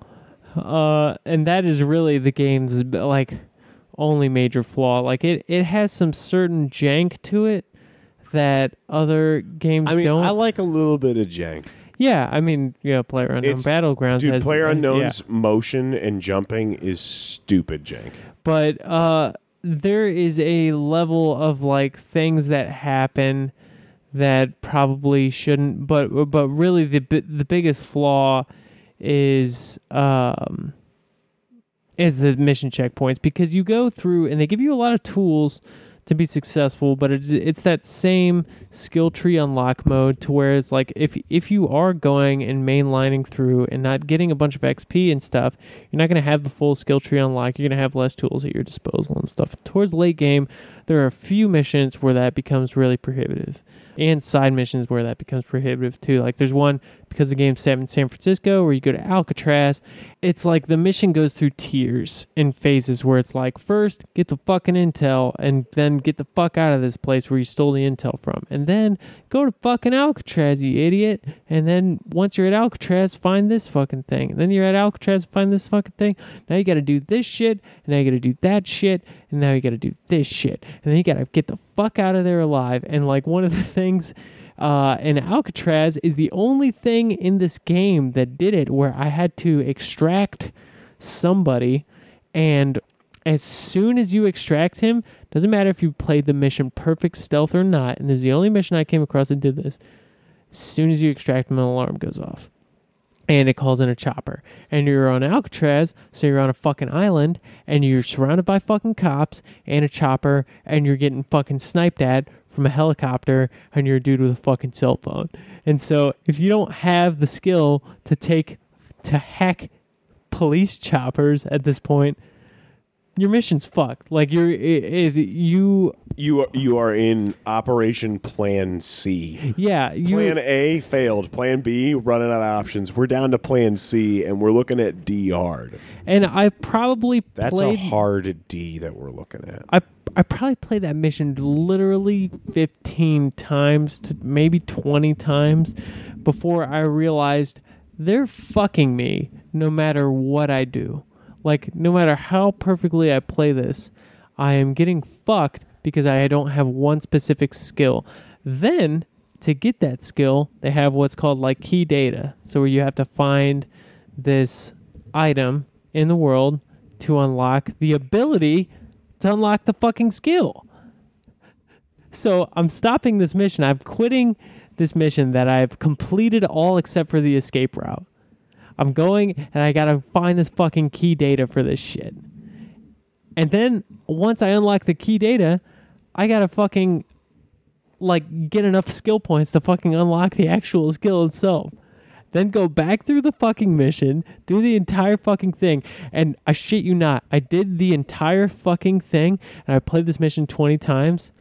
Uh, and that is really the game's like only major flaw. Like it, it has some certain jank to it that other games I mean, don't. I like a little bit of jank. yeah, I mean, yeah, Player Unknown It's- Battlegrounds Dude, has Player has- Unknown's yeah. motion and jumping is stupid jank. but uh, there is a level of like things that happen that probably shouldn't. But but really, the the biggest flaw is um is the mission checkpoints because you go through and they give you a lot of tools to be successful, but it's it's that same skill tree unlock mode to where it's like if if you are going and mainlining through and not getting a bunch of XP and stuff, you're not going to have the full skill tree unlock. You're going to have less tools at your disposal and stuff. Towards late game, there are a few missions where that becomes really prohibitive, and side missions where that becomes prohibitive too. Like there's one because the game's set in San Francisco where you go to Alcatraz. It's like the mission goes through tiers and phases where it's like first get the fucking intel and then get the fuck out of this place where you stole the intel from, and then go to fucking Alcatraz, you idiot. And then once you're at Alcatraz, find this fucking thing. And then you're at Alcatraz, find this fucking thing. Now you got to do this shit, and now you got to do that shit, and now you got to do this shit, and then you got to get the fuck out of there alive. And like one of the [LAUGHS] things uh, in Alcatraz is the only thing in this game that did it where I had to extract somebody, and as soon as you extract him, doesn't matter if you played the mission perfect stealth or not, and this is the only mission I came across that did this. As soon as you extract him, an alarm goes off. And it calls in a chopper. And you're on Alcatraz, so you're on a fucking island, and you're surrounded by fucking cops and a chopper, and you're getting fucking sniped at from a helicopter, and you're a dude with a fucking cell phone. And so if you don't have the skill to take to hack police choppers at this point, your mission's fucked. Like you're it, it, you You are, you are in Operation Plan C. yeah, you Plan A failed. Plan B running out of options. We're down to Plan C, and we're looking at D hard. and I probably That's played a hard D that we're looking at. I I probably played that mission literally 15 times to maybe 20 times before I realized they're fucking me no matter what I do. Like no matter how perfectly I play this, I am getting fucked because I don't have one specific skill. Then to get that skill, they have what's called like key data. So where you have to find this item in the world to unlock the ability to unlock the fucking skill. So I'm stopping this mission. I'm quitting this mission that I've completed all except for the escape route. I'm going and I gotta find this fucking key data for this shit. And then once I unlock the key data, I gotta fucking like get enough skill points to fucking unlock the actual skill itself. Then go back through the fucking mission, do the entire fucking thing, and I shit you not, I did the entire fucking thing, and I played this mission twenty times.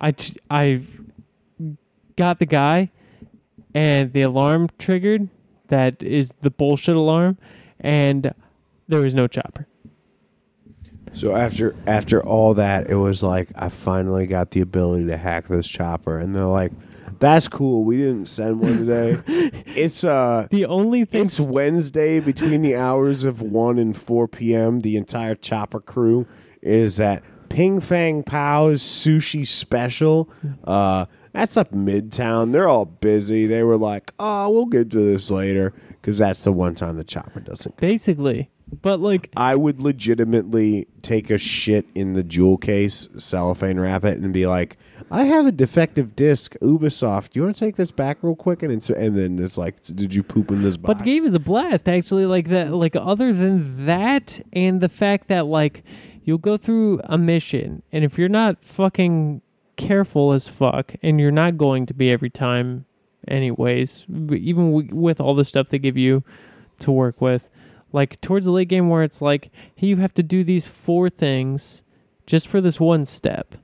I I got the guy, and the alarm triggered. That is the bullshit alarm, and there was no chopper. So after after all that, it was like I finally got the ability to hack this chopper, and they're like, "That's cool. We didn't send one today. [LAUGHS] it's uh." The only thing It's Wednesday between the hours of 1 and 4 p.m. The entire chopper crew is at Ping Fang Pao's Sushi Special. Uh, that's up Midtown. They're all busy. They were like, oh, we'll get to this later because that's the one time the chopper doesn't basically, but like I would legitimately take a shit in the jewel case, cellophane wrap it, and be like, I have a defective disc, Ubisoft. Do you want to take this back real quick? And, it's, and then it's like, did you poop in this box? But the game is a blast, actually. Like that, like other than that, and the fact that like you'll go through a mission, and if you're not fucking careful as fuck, and you're not going to be every time, anyways, even w- with all the stuff they give you to work with, like towards the late game where it's like, hey, you have to do these four things just for this one step.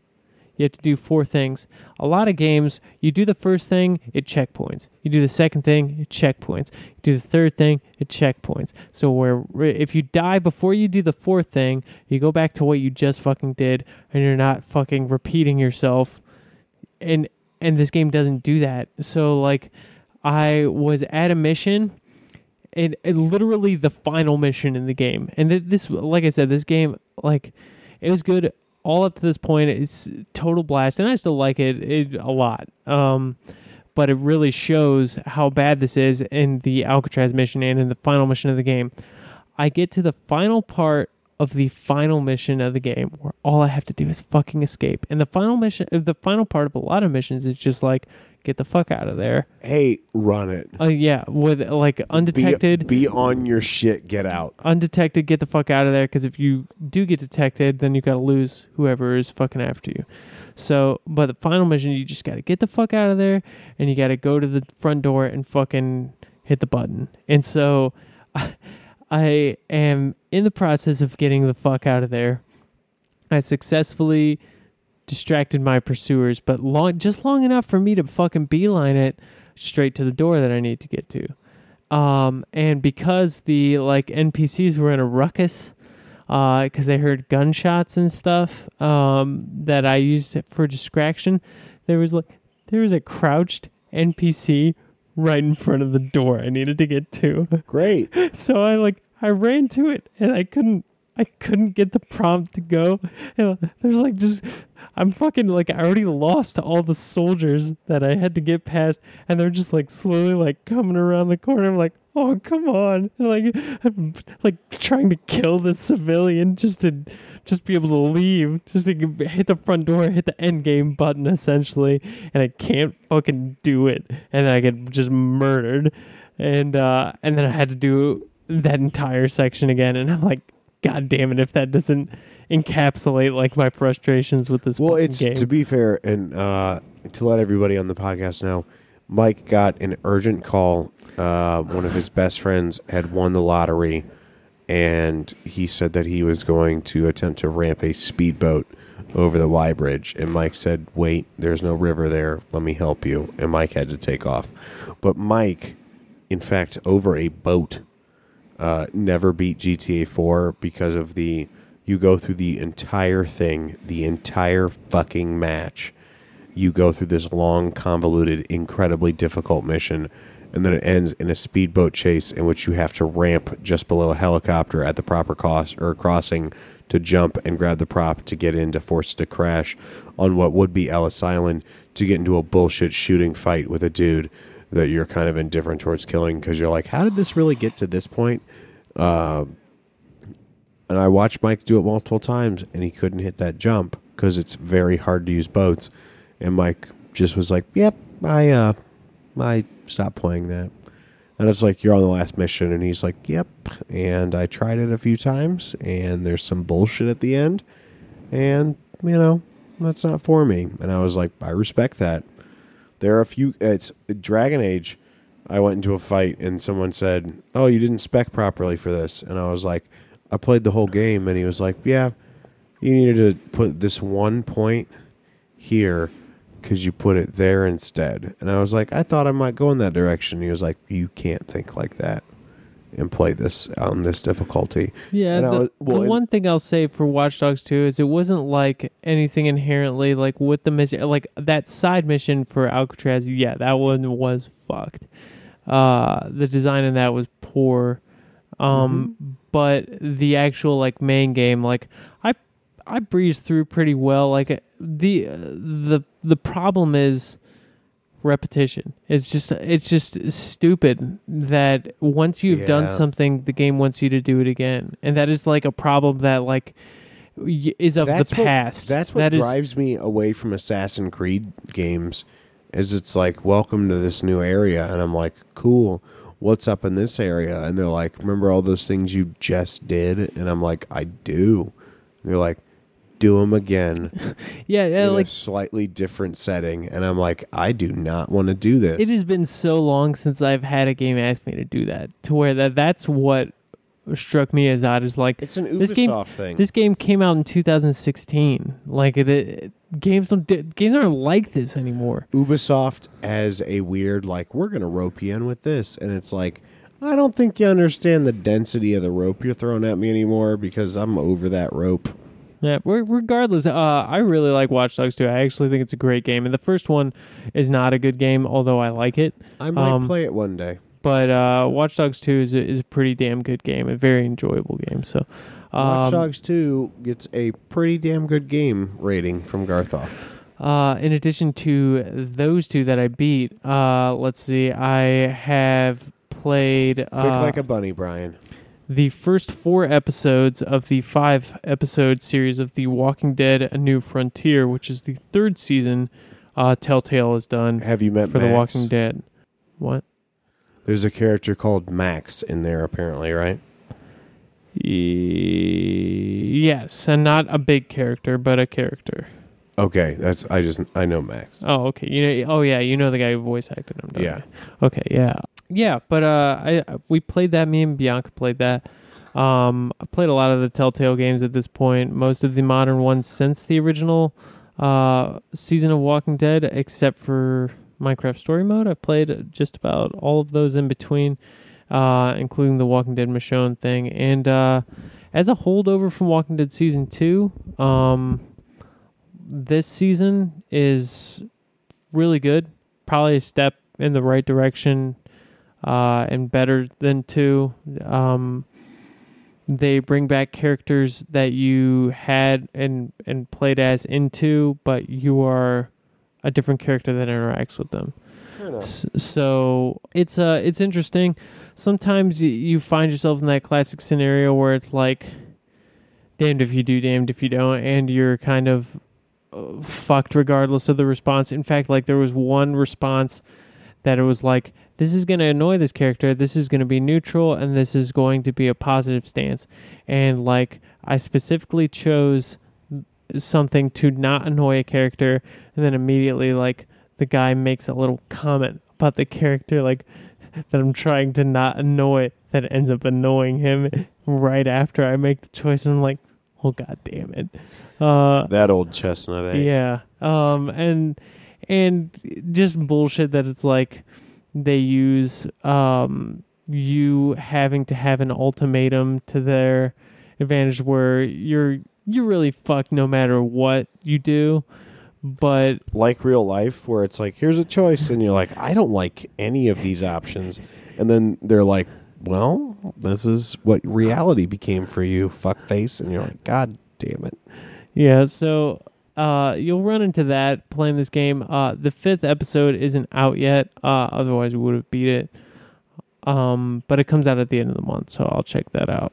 You have to do four things. A lot of games, you do the first thing, it checkpoints. You do the second thing, it checkpoints. You do the third thing, it checkpoints. So where if you die before you do the fourth thing, you go back to what you just fucking did, and you're not fucking repeating yourself. And and this game doesn't do that. So like, I was at a mission. It, it literally the final mission in the game, and this, like I said, this game, like, it was good all up to this point. It's total blast and i still like it, it a lot. Um, but it really shows how bad this is in the alcatraz mission and in the final mission of the game. I get to the final part of the final mission of the game where all i have to do is fucking escape. And the final mission the final part of a lot of missions is just like get the fuck out of there. Hey, run it. Uh, yeah, with like Be, undetected, be on your shit. Get out. undetected, get the fuck out of there. Because if you do get detected, then you got to lose whoever is fucking after you. So, but the final mission, you just got to get the fuck out of there, and you got to go to the front door and fucking hit the button. And so, [LAUGHS] I am in the process of getting the fuck out of there. I successfully distracted my pursuers, but long, just long enough for me to fucking beeline it straight to the door that I need to get to. Um, and because the like NPCs were in a ruckus, because they heard gunshots and stuff um, that I used for distraction, there was like there was a crouched NPC right in front of the door I needed to get to. Great. [LAUGHS] So I like I ran to it and I couldn't I couldn't get the prompt to go. And there's like just I'm fucking like I already lost all the soldiers that I had to get past and they're just like slowly like coming around the corner. I'm like, oh come on. And like I'm like trying to kill this civilian just to just be able to leave, just to hit the front door, hit the end game button essentially, and I can't fucking do it. And I get just murdered. And uh and then I had to do that entire section again and I'm like, God damn it, if that doesn't encapsulate like my frustrations with this Well, it's game. to be fair and uh, to let everybody on the podcast know, Mike got an urgent call. Uh, one of his best friends had won the lottery, and he said that he was going to attempt to ramp a speedboat over the Y Bridge. And Mike said, "Wait, there's no river there. Let me help you." And Mike had to take off. But Mike, in fact, over a boat, uh, never beat GTA 4 because of the you go through the entire thing, the entire fucking match. You go through this long, convoluted, incredibly difficult mission, and then it ends in a speedboat chase in which you have to ramp just below a helicopter at the proper cost or crossing to jump and grab the prop to get in to force it to crash on what would be Ellis Island to get into a bullshit shooting fight with a dude that you're kind of indifferent towards killing because you're like, how did this really get to this point? Uh, and I watched Mike do it multiple times, and he couldn't hit that jump because it's very hard to use boats. And Mike just was like, "Yep, I uh, I stopped playing that." And it's like you're on the last mission, and he's like, "Yep." And I tried it a few times, and there's some bullshit at the end, and you know that's not for me. And I was like, I respect that. There are a few. It's Dragon Age. I went into a fight, and someone said, "Oh, you didn't spec properly for this," and I was like. I played the whole game, and he was like, "Yeah, you needed to put this one point here because you put it there instead." And I was like, "I thought I might go in that direction." He was like, "You can't think like that and play this on this difficulty." Yeah, the, was- well, the one thing I'll say for Watch Dogs 2 is it wasn't like anything inherently like with the mission, like that side mission for Alcatraz. Yeah, that one was fucked. Uh, the design in that was poor. Um, Mm-hmm. but the actual like main game, like I, I breezed through pretty well. Like the uh, the the problem is repetition. It's just it's just stupid that once you've done something, the game wants you to do it again, and that is like a problem that like is of That's the what- past. That's what That is- drives me away from Assassin's Creed games. Is it's like welcome to this new area, and I'm like, cool. What's up in this area? And they're like, remember all those things you just did? And I'm like, I do. And they're like, do them again [LAUGHS] yeah, yeah, in like a slightly different setting. And I'm like, I do not want to do this. it has been so long since I've had a game ask me to do that, to where that that's what struck me as odd. Is like It's an Ubisoft This game- thing. this game came out in 2016. Like the games don't games aren't like this anymore. Ubisoft as a weird like we're gonna rope you in with this, and it's like I don't think you understand the density of the rope you're throwing at me anymore because I'm over that rope. Yeah, regardless, uh, I really like Watch Dogs 2. I actually think it's a great game. And the first one is not a good game, although I like it. I might Um, play it one day. But uh, Watch Dogs 2 is a, is a pretty damn good game, a very enjoyable game. So, um, Watch Dogs 2 gets a pretty damn good game rating from Garthoff. Uh, in addition to those two that I beat, uh, let's see, I have played Quick uh, like a bunny, Brian. The first four episodes of the five episode series of The Walking Dead A New Frontier, which is the third season uh, Telltale has done Have you met for The Walking Dead. What? There's a character called Max in there, apparently, right? E- yes, and not a big character, but a character. Okay, that's I just I know Max. Oh, okay. You know. Oh, yeah. You know the guy who voice acted him. don't Yeah. you? Okay. Yeah. Yeah. But uh, I we played that. Me and Bianca played that. Um, I played a lot of the Telltale games at this point. Most of the modern ones since the original uh season of Walking Dead, except for Minecraft Story Mode. I've played just about all of those in between, uh, including the Walking Dead Michonne thing. And uh, as a holdover from Walking Dead season two, um, this season is really good. Probably a step in the right direction, uh, and better than two. Um, they bring back characters that you had and and played as into, but you are a different character that interacts with them. So it's uh it's interesting. Sometimes you, you find yourself in that classic scenario where it's like, damned if you do, damned if you don't, and you're kind of uh, fucked regardless of the response. In fact, like there was one response that it was like, this is going to annoy this character, this is going to be neutral, and this is going to be a positive stance. And like I specifically chose something to not annoy a character, and then immediately like the guy makes a little comment about the character, like [LAUGHS] that I'm trying to not annoy, that ends up annoying him right after I make the choice, and I'm like, oh god damn it. Uh, That old chestnut. Eh? yeah. Um and and just bullshit that it's like they use um you having to have an ultimatum to their advantage where you're you're really fucked no matter what you do. But Like real life, where it's like, here's a choice, and you're like, I don't like any of these options, and then they're like, well, this is what reality became for you, fuckface, and you're like, God damn it. Yeah, so uh, you'll run into that playing this game. Uh, the fifth episode isn't out yet. Uh, otherwise, we would have beat it. Um, but it comes out at the end of the month, so I'll check that out.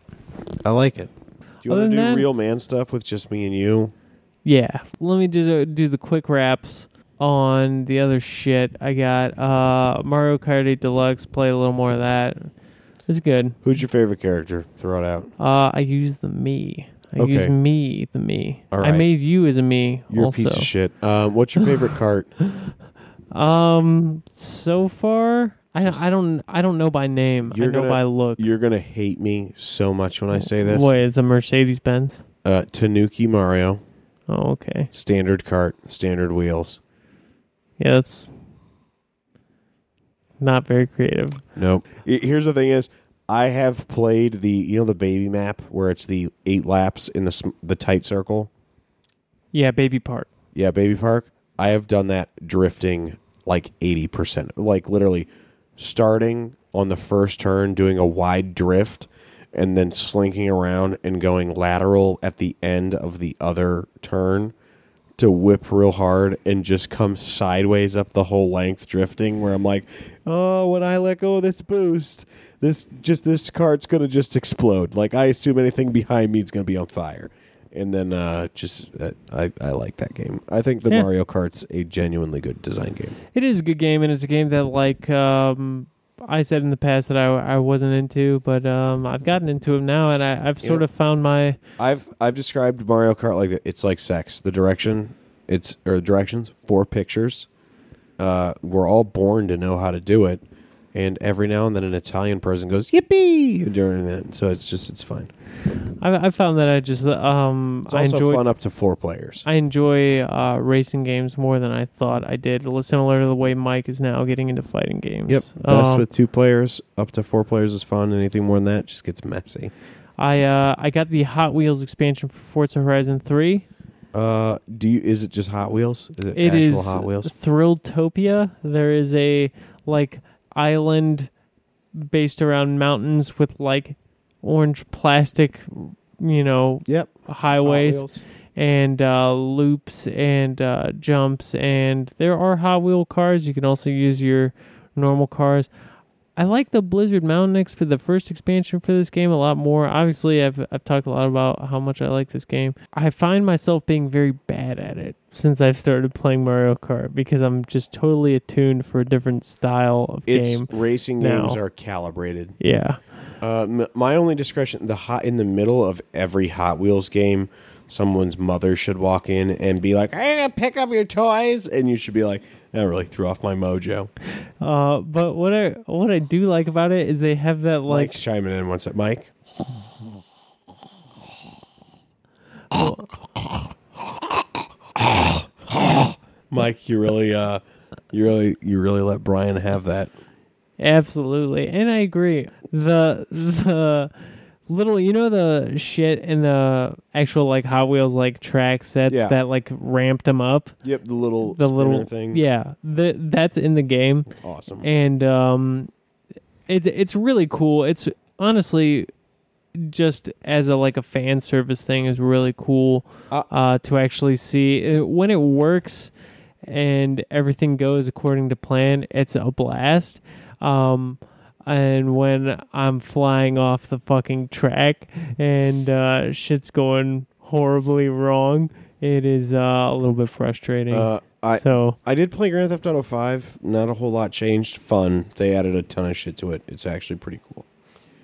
I like it. Do you want to do that- real man stuff with just me and you? Yeah, let me do do the quick wraps on the other shit. I got uh, Mario Kart 8 Deluxe. Play a little more of that. It's good. Who's your favorite character? Throw it out. Uh, I use the me. I Okay. use me, the me. All I made you as a me. You're also. a piece of shit. Um, what's your favorite [LAUGHS] cart? Um, so far, I don't, I don't, I don't know by name. I You're know gonna- by look. You're gonna hate me so much when I say this. Wait, it's a Mercedes Benz. Uh, Tanuki Mario, Oh, okay. standard cart, standard wheels. Yeah, that's not very creative. Nope. Here's the thing: is I have played the you know the baby map where it's the eight laps in the the tight circle. Yeah, Baby Park. Yeah, baby park. I have done that drifting like eighty percent, like literally starting on the first turn, doing a wide drift, and then slinking around and going lateral at the end of the other turn to whip real hard and just come sideways up the whole length drifting where I'm like, "Oh, when I let go of this boost, this just this cart's going to just explode. Like I assume anything behind me is going to be on fire." And then uh just uh, I I like that game. I think the Yeah. Mario Kart's a genuinely good design game. It is a good game, and it's a game that, like um, I said in the past, that I, I wasn't into, but um, I've gotten into it now, and I, I've sort Yeah. of found my I've I've described Mario Kart like that. It's like sex. The direction, it's or the directions, four pictures. Uh, we're all born to know how to do it, and every now and then an Italian person goes yippee during that. So it's just it's fun. I, I found that I just um It's I also enjoy fun up to four players. I enjoy uh, racing games more than I thought I did. Similar to the way Mike is now getting into fighting games. Yep, best Um, with two players. Up to four players is fun. Anything more than that just gets messy. I uh, I got the Hot Wheels expansion for Forza Horizon Three. Uh, do you? Is it just Hot Wheels? Is it, It actual is Hot Wheels? Thrilltopia. There is a like island based around mountains with like orange plastic, you know, Yep. highways. And uh, loops and uh, jumps, and there are Hot Wheel cars. You can also use your normal cars. I like the Blizzard Mountain exp the first expansion for this game a lot more. Obviously, I've I've talked a lot about how much I like this game. I find myself being very bad at it since I've started playing Mario Kart because I'm just totally attuned for a different style of Its game. racing now. games are calibrated. Yeah. Uh, m- my only discretion: the hot in the middle of every Hot Wheels game, someone's mother should walk in and be like, "I gotta pick up your toys," and you should be like, "That really threw off my mojo." Uh, but what I what I do like about it is they have that like Mike's chiming in. That, Mike? Mike, you really, uh, you really, you really let Brian have that. Absolutely, and I agree. The the little, you know, the shit in the actual like Hot Wheels like track sets Yeah. that like ramped them up. Yep, the little The spinner little thing. yeah, the, that's in the game, awesome. and um, it's it's really cool. It's honestly just as a like a fan service thing is really cool Uh, uh, to actually see Uh, when it works and everything goes according to plan. It's a blast. Um, and when I'm flying off the fucking track and uh, shit's going horribly wrong, it is uh, a little bit frustrating. Uh, I so I did play Grand Theft Auto Five. Not a whole lot changed. Fun. They added a ton of shit to it. It's actually pretty cool.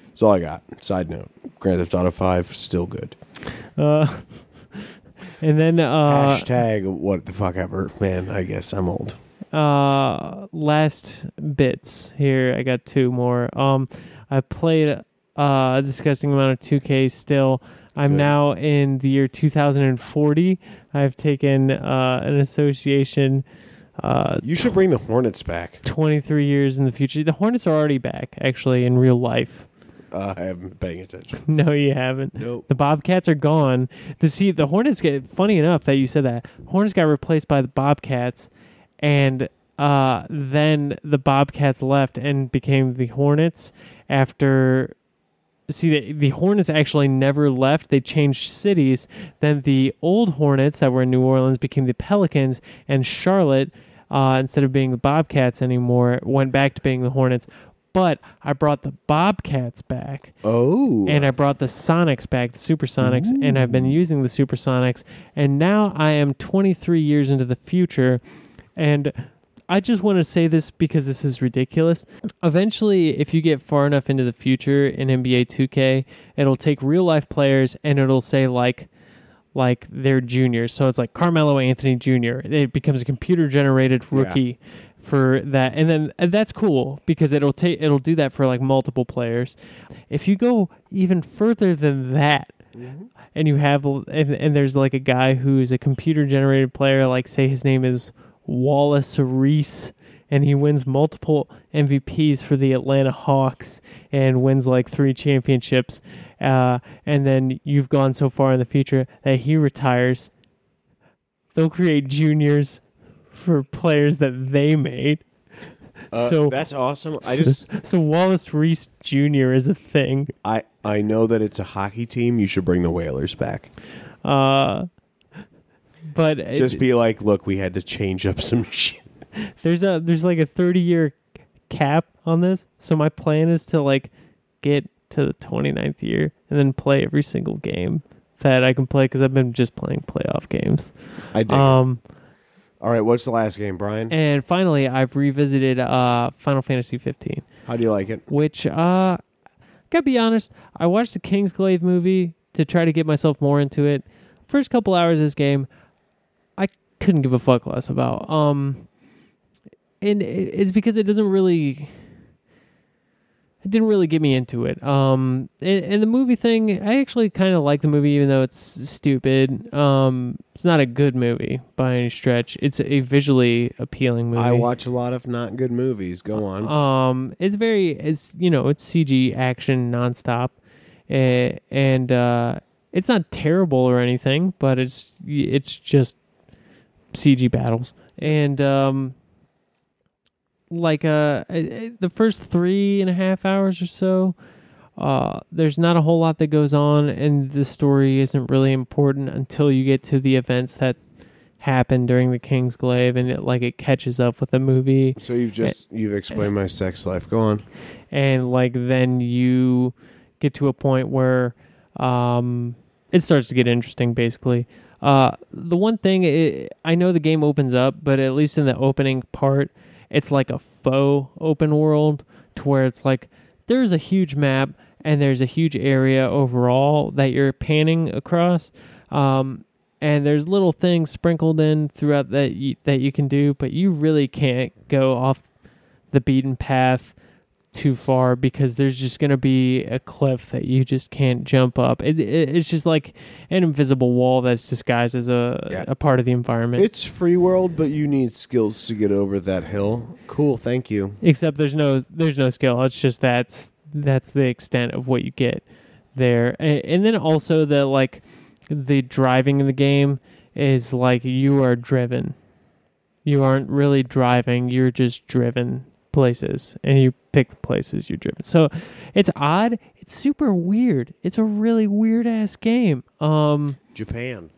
That's all I got. Side note: Grand Theft Auto Five still good. uh, [LAUGHS] and then uh, Hashtag what the fuck ever. Man, I guess I'm old. Uh last bits here i got two more um i played uh, a disgusting amount of 2k still i'm Good. now in the year 2040 i've taken uh an association uh You should bring the Hornets back. 23 years in the future the hornets are already back actually in real life Uh, I haven't been paying attention. [LAUGHS] no you haven't Nope. the Bobcats are gone. To see the Hornets get funny enough that you said that Hornets got replaced by the Bobcats, and uh, then the Bobcats left and became the Hornets after. See, the, the Hornets actually never left. They changed cities. Then the old Hornets that were in New Orleans became the Pelicans, and Charlotte, uh, instead of being the Bobcats anymore, went back to being the Hornets. But I brought the Bobcats back Oh. and I brought the Sonics back, the Supersonics, and I've been using the Supersonics, and now I am 23 years into the future, and I just want to say this because this is ridiculous. Eventually, if you get far enough into the future in NBA 2K, it'll take real life players and it'll say like like they're juniors. So it's like Carmelo Anthony Jr. It becomes a computer generated rookie for that. And then and that's cool because it'll take it'll do that for like multiple players. If you go even further than that mm-hmm. and you have and, and there's like a guy who's a computer generated player like say his name is Wallace Reese and he wins multiple MVPs for the Atlanta Hawks and wins like three championships. Uh, and then you've gone so far in the future that he retires. They'll create juniors for players that they made. Uh, so that's awesome. I just so Wallace Reese Jr. is a thing. I I know that it's a hockey team. You should bring the Whalers back. Uh, but it- Just be like, look, we had to change up some [LAUGHS] shit. there's a there's like a 30 year cap on this so my plan is to like get to the 29th year and then play every single game that i can play because i've been just playing playoff games I it. um All right, what's the last game, Brian? and finally i've revisited uh final fantasy 15 How do you like it? which uh gotta be honest i watched the kingsglaive movie to try to get myself more into it first couple hours of this game couldn't give a fuck less about. Um and it's because it doesn't really it didn't really get me into it. Um and, and the movie thing i actually kind of like the movie even though it's stupid. Um it's not a good movie by any stretch. It's a visually appealing movie. I watch a lot of not good movies. Go on. um, it's very, it's you know, it's CG action nonstop, uh, and uh, it's not terrible or anything, but it's it's just CG battles, and um, like uh, the first three and a half hours or so. Uh, there's not a whole lot that goes on, and the story isn't really important until you get to the events that happen during the King's Glaive, and it like it catches up with the movie, So you've just you've explained my sex life. Go on. and like then you get to a point where um, it starts to get interesting. Basically, uh, the one thing i I know the game opens up, but at least in the opening part, it's like a faux open world to where it's like there's a huge map and there's a huge area overall that you're panning across. Um, and there's little things sprinkled in throughout that you, that you can do, but you really can't go off the beaten path too far because there's just going to be a cliff that you just can't jump up. It, it, it's just like an invisible wall that's disguised as a Yeah. a part of the environment. It's free world, but you need skills to get over that hill. Cool, thank you. Except there's no there's no skill. It's just that's that's the extent of what you get there. And, and then also the like the driving in the game is like you are driven. You aren't really driving, you're just driven places and you pick the places you're driven. So it's odd, it's super weird. It's a really weird ass game. Um Japan.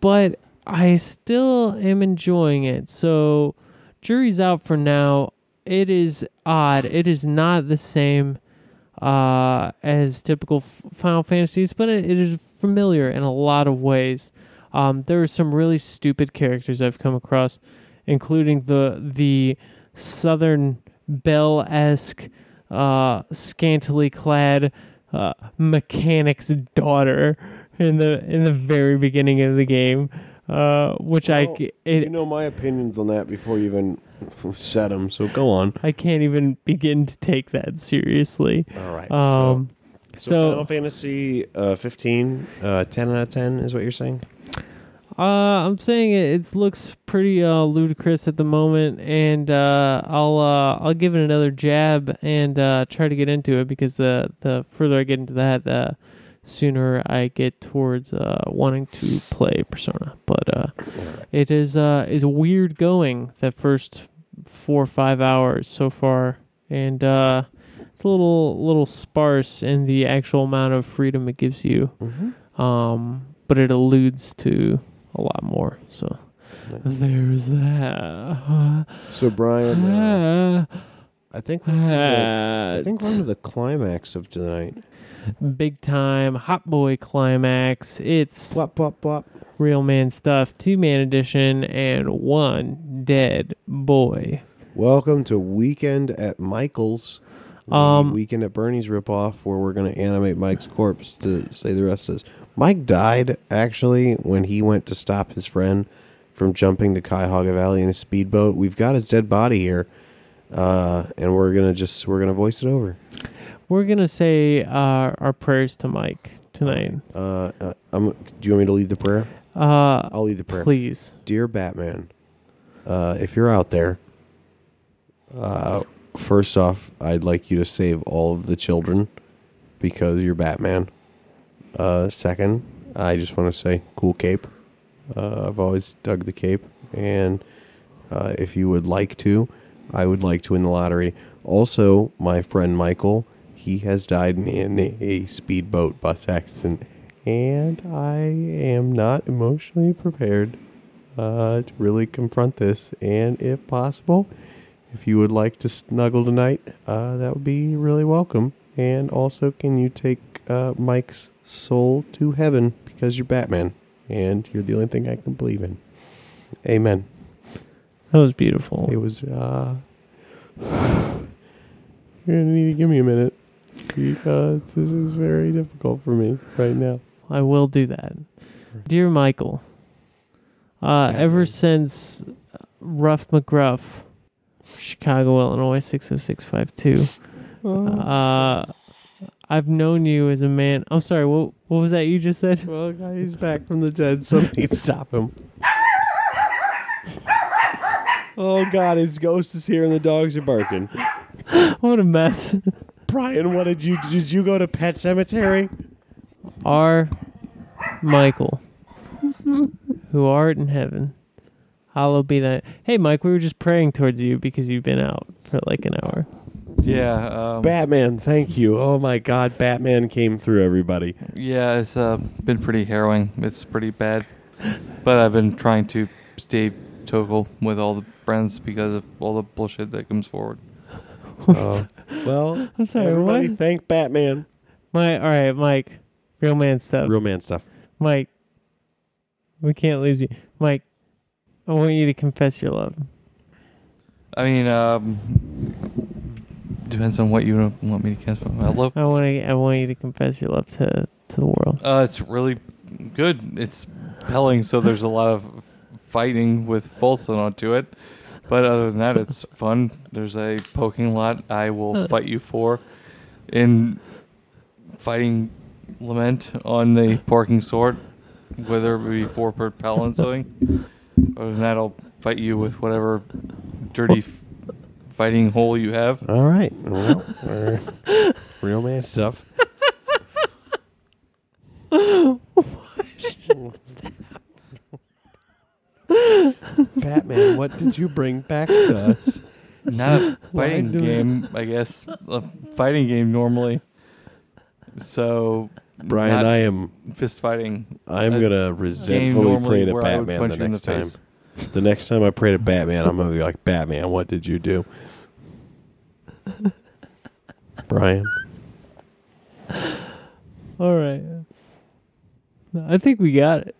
but I still am enjoying it. So, jury's out for now. It is odd. It is not the same uh, as typical Final Fantasies, but it, it is familiar in a lot of ways. Um, there are some really stupid characters I've come across, including the the Southern Belle esque, uh, scantily clad uh, mechanic's daughter in the in the very beginning of the game, uh, which I Well, c- you know my opinions on that before you even [LAUGHS] said them. So go on. I can't even begin to take that seriously. All right. Um, so, so, Final Fantasy uh, 15, uh, 10 out of 10 is what you're saying? Uh, I'm saying it, it looks pretty uh, ludicrous at the moment, and uh, I'll uh, I'll give it another jab and uh, try to get into it because the the further I get into that, the sooner I get towards uh, wanting to play Persona. But uh, it is uh, is weird going that first four or five hours so far, and uh, it's a little little sparse in the actual amount of freedom it gives you. Mm-hmm. Um, but it alludes to a lot more. So there's that. So Brian, uh, I think we're the, I think we're into the climax of tonight. big time hot boy climax. It's Plop, plop, plop. real man stuff, two man edition, and one dead boy. Welcome to Weekend at Michael's. The Um, Weekend at Bernie's ripoff, where we're going to animate Mike's corpse to say the rest of this. Mike died actually when he went to stop his friend from jumping the Cuyahoga Valley in a speedboat. We've got his dead body here, uh, and we're gonna just we're gonna voice it over. We're gonna say uh, our prayers to Mike tonight. Uh, uh, I'm, do you want me to lead the prayer? Uh, I'll lead the prayer. please. Dear Batman, uh, if you're out there, uh, first off, I'd like you to save all of the children because you're Batman. Uh, second, I just want to say, cool cape. Uh, I've always dug the cape, and uh, if you would like to, I would like to win the lottery. Also, my friend Michael, he has died in a speedboat bus accident, and I am not emotionally prepared uh, to really confront this. And if possible, if you would like to snuggle tonight, uh, that would be really welcome. And also, can you take uh, Mike's soul to heaven because you're Batman and you're the only thing I can believe in? Amen. That was beautiful. It was. Uh, [SIGHS] you're gonna need to give me a minute because this is very difficult for me right now. I will do that. Dear Michael, uh, ever since Ruff McGruff, Chicago, Illinois, 60652, uh, I've known you as a man. I'm sorry, what, what was that you just said? Well, he's back from the dead. Somebody stop him. Oh God, his ghost is here and the dogs are barking. What a mess. Brian, what did you did you go to Pet Sematary? R. Michael, who art in heaven, hallowed be thy. Hey, Mike, we were just praying towards you because you've been out for like an hour. Yeah, um, Batman, thank you. Oh my God, Batman came through everybody. yeah, it's uh, been pretty harrowing. It's pretty bad, but I've been trying to stay total with all the friends because of all the bullshit that comes forward. [LAUGHS] Uh, well, I'm sorry. everybody What? thank Batman. My all right, Mike. Real man stuff. Real man stuff. Mike. We can't lose you, Mike. I want you to confess your love. I mean, um, depends on what you want me to confess I love. I want to. I want you to confess your love to to the world. Uh, it's really good. It's compelling, so there's a lot of fighting with Folsom onto it. But other than that, it's fun. There's a poking lot I will fight you for in fighting Lament on the [LAUGHS] porking sword, whether it be four per palin Other than that, I'll fight you with whatever dirty fighting hole you have. All right. Well, we're- real man stuff. Batman, what did you bring back to us? Not a fighting game, I guess. A fighting game normally. So Brian, I am fist fighting. I'm uh, gonna resentfully pray to where I would Batman the next the time. [LAUGHS] The next time I pray to Batman, I'm gonna be like, Batman, what did you do? [LAUGHS] Brian. All right. I think we got it.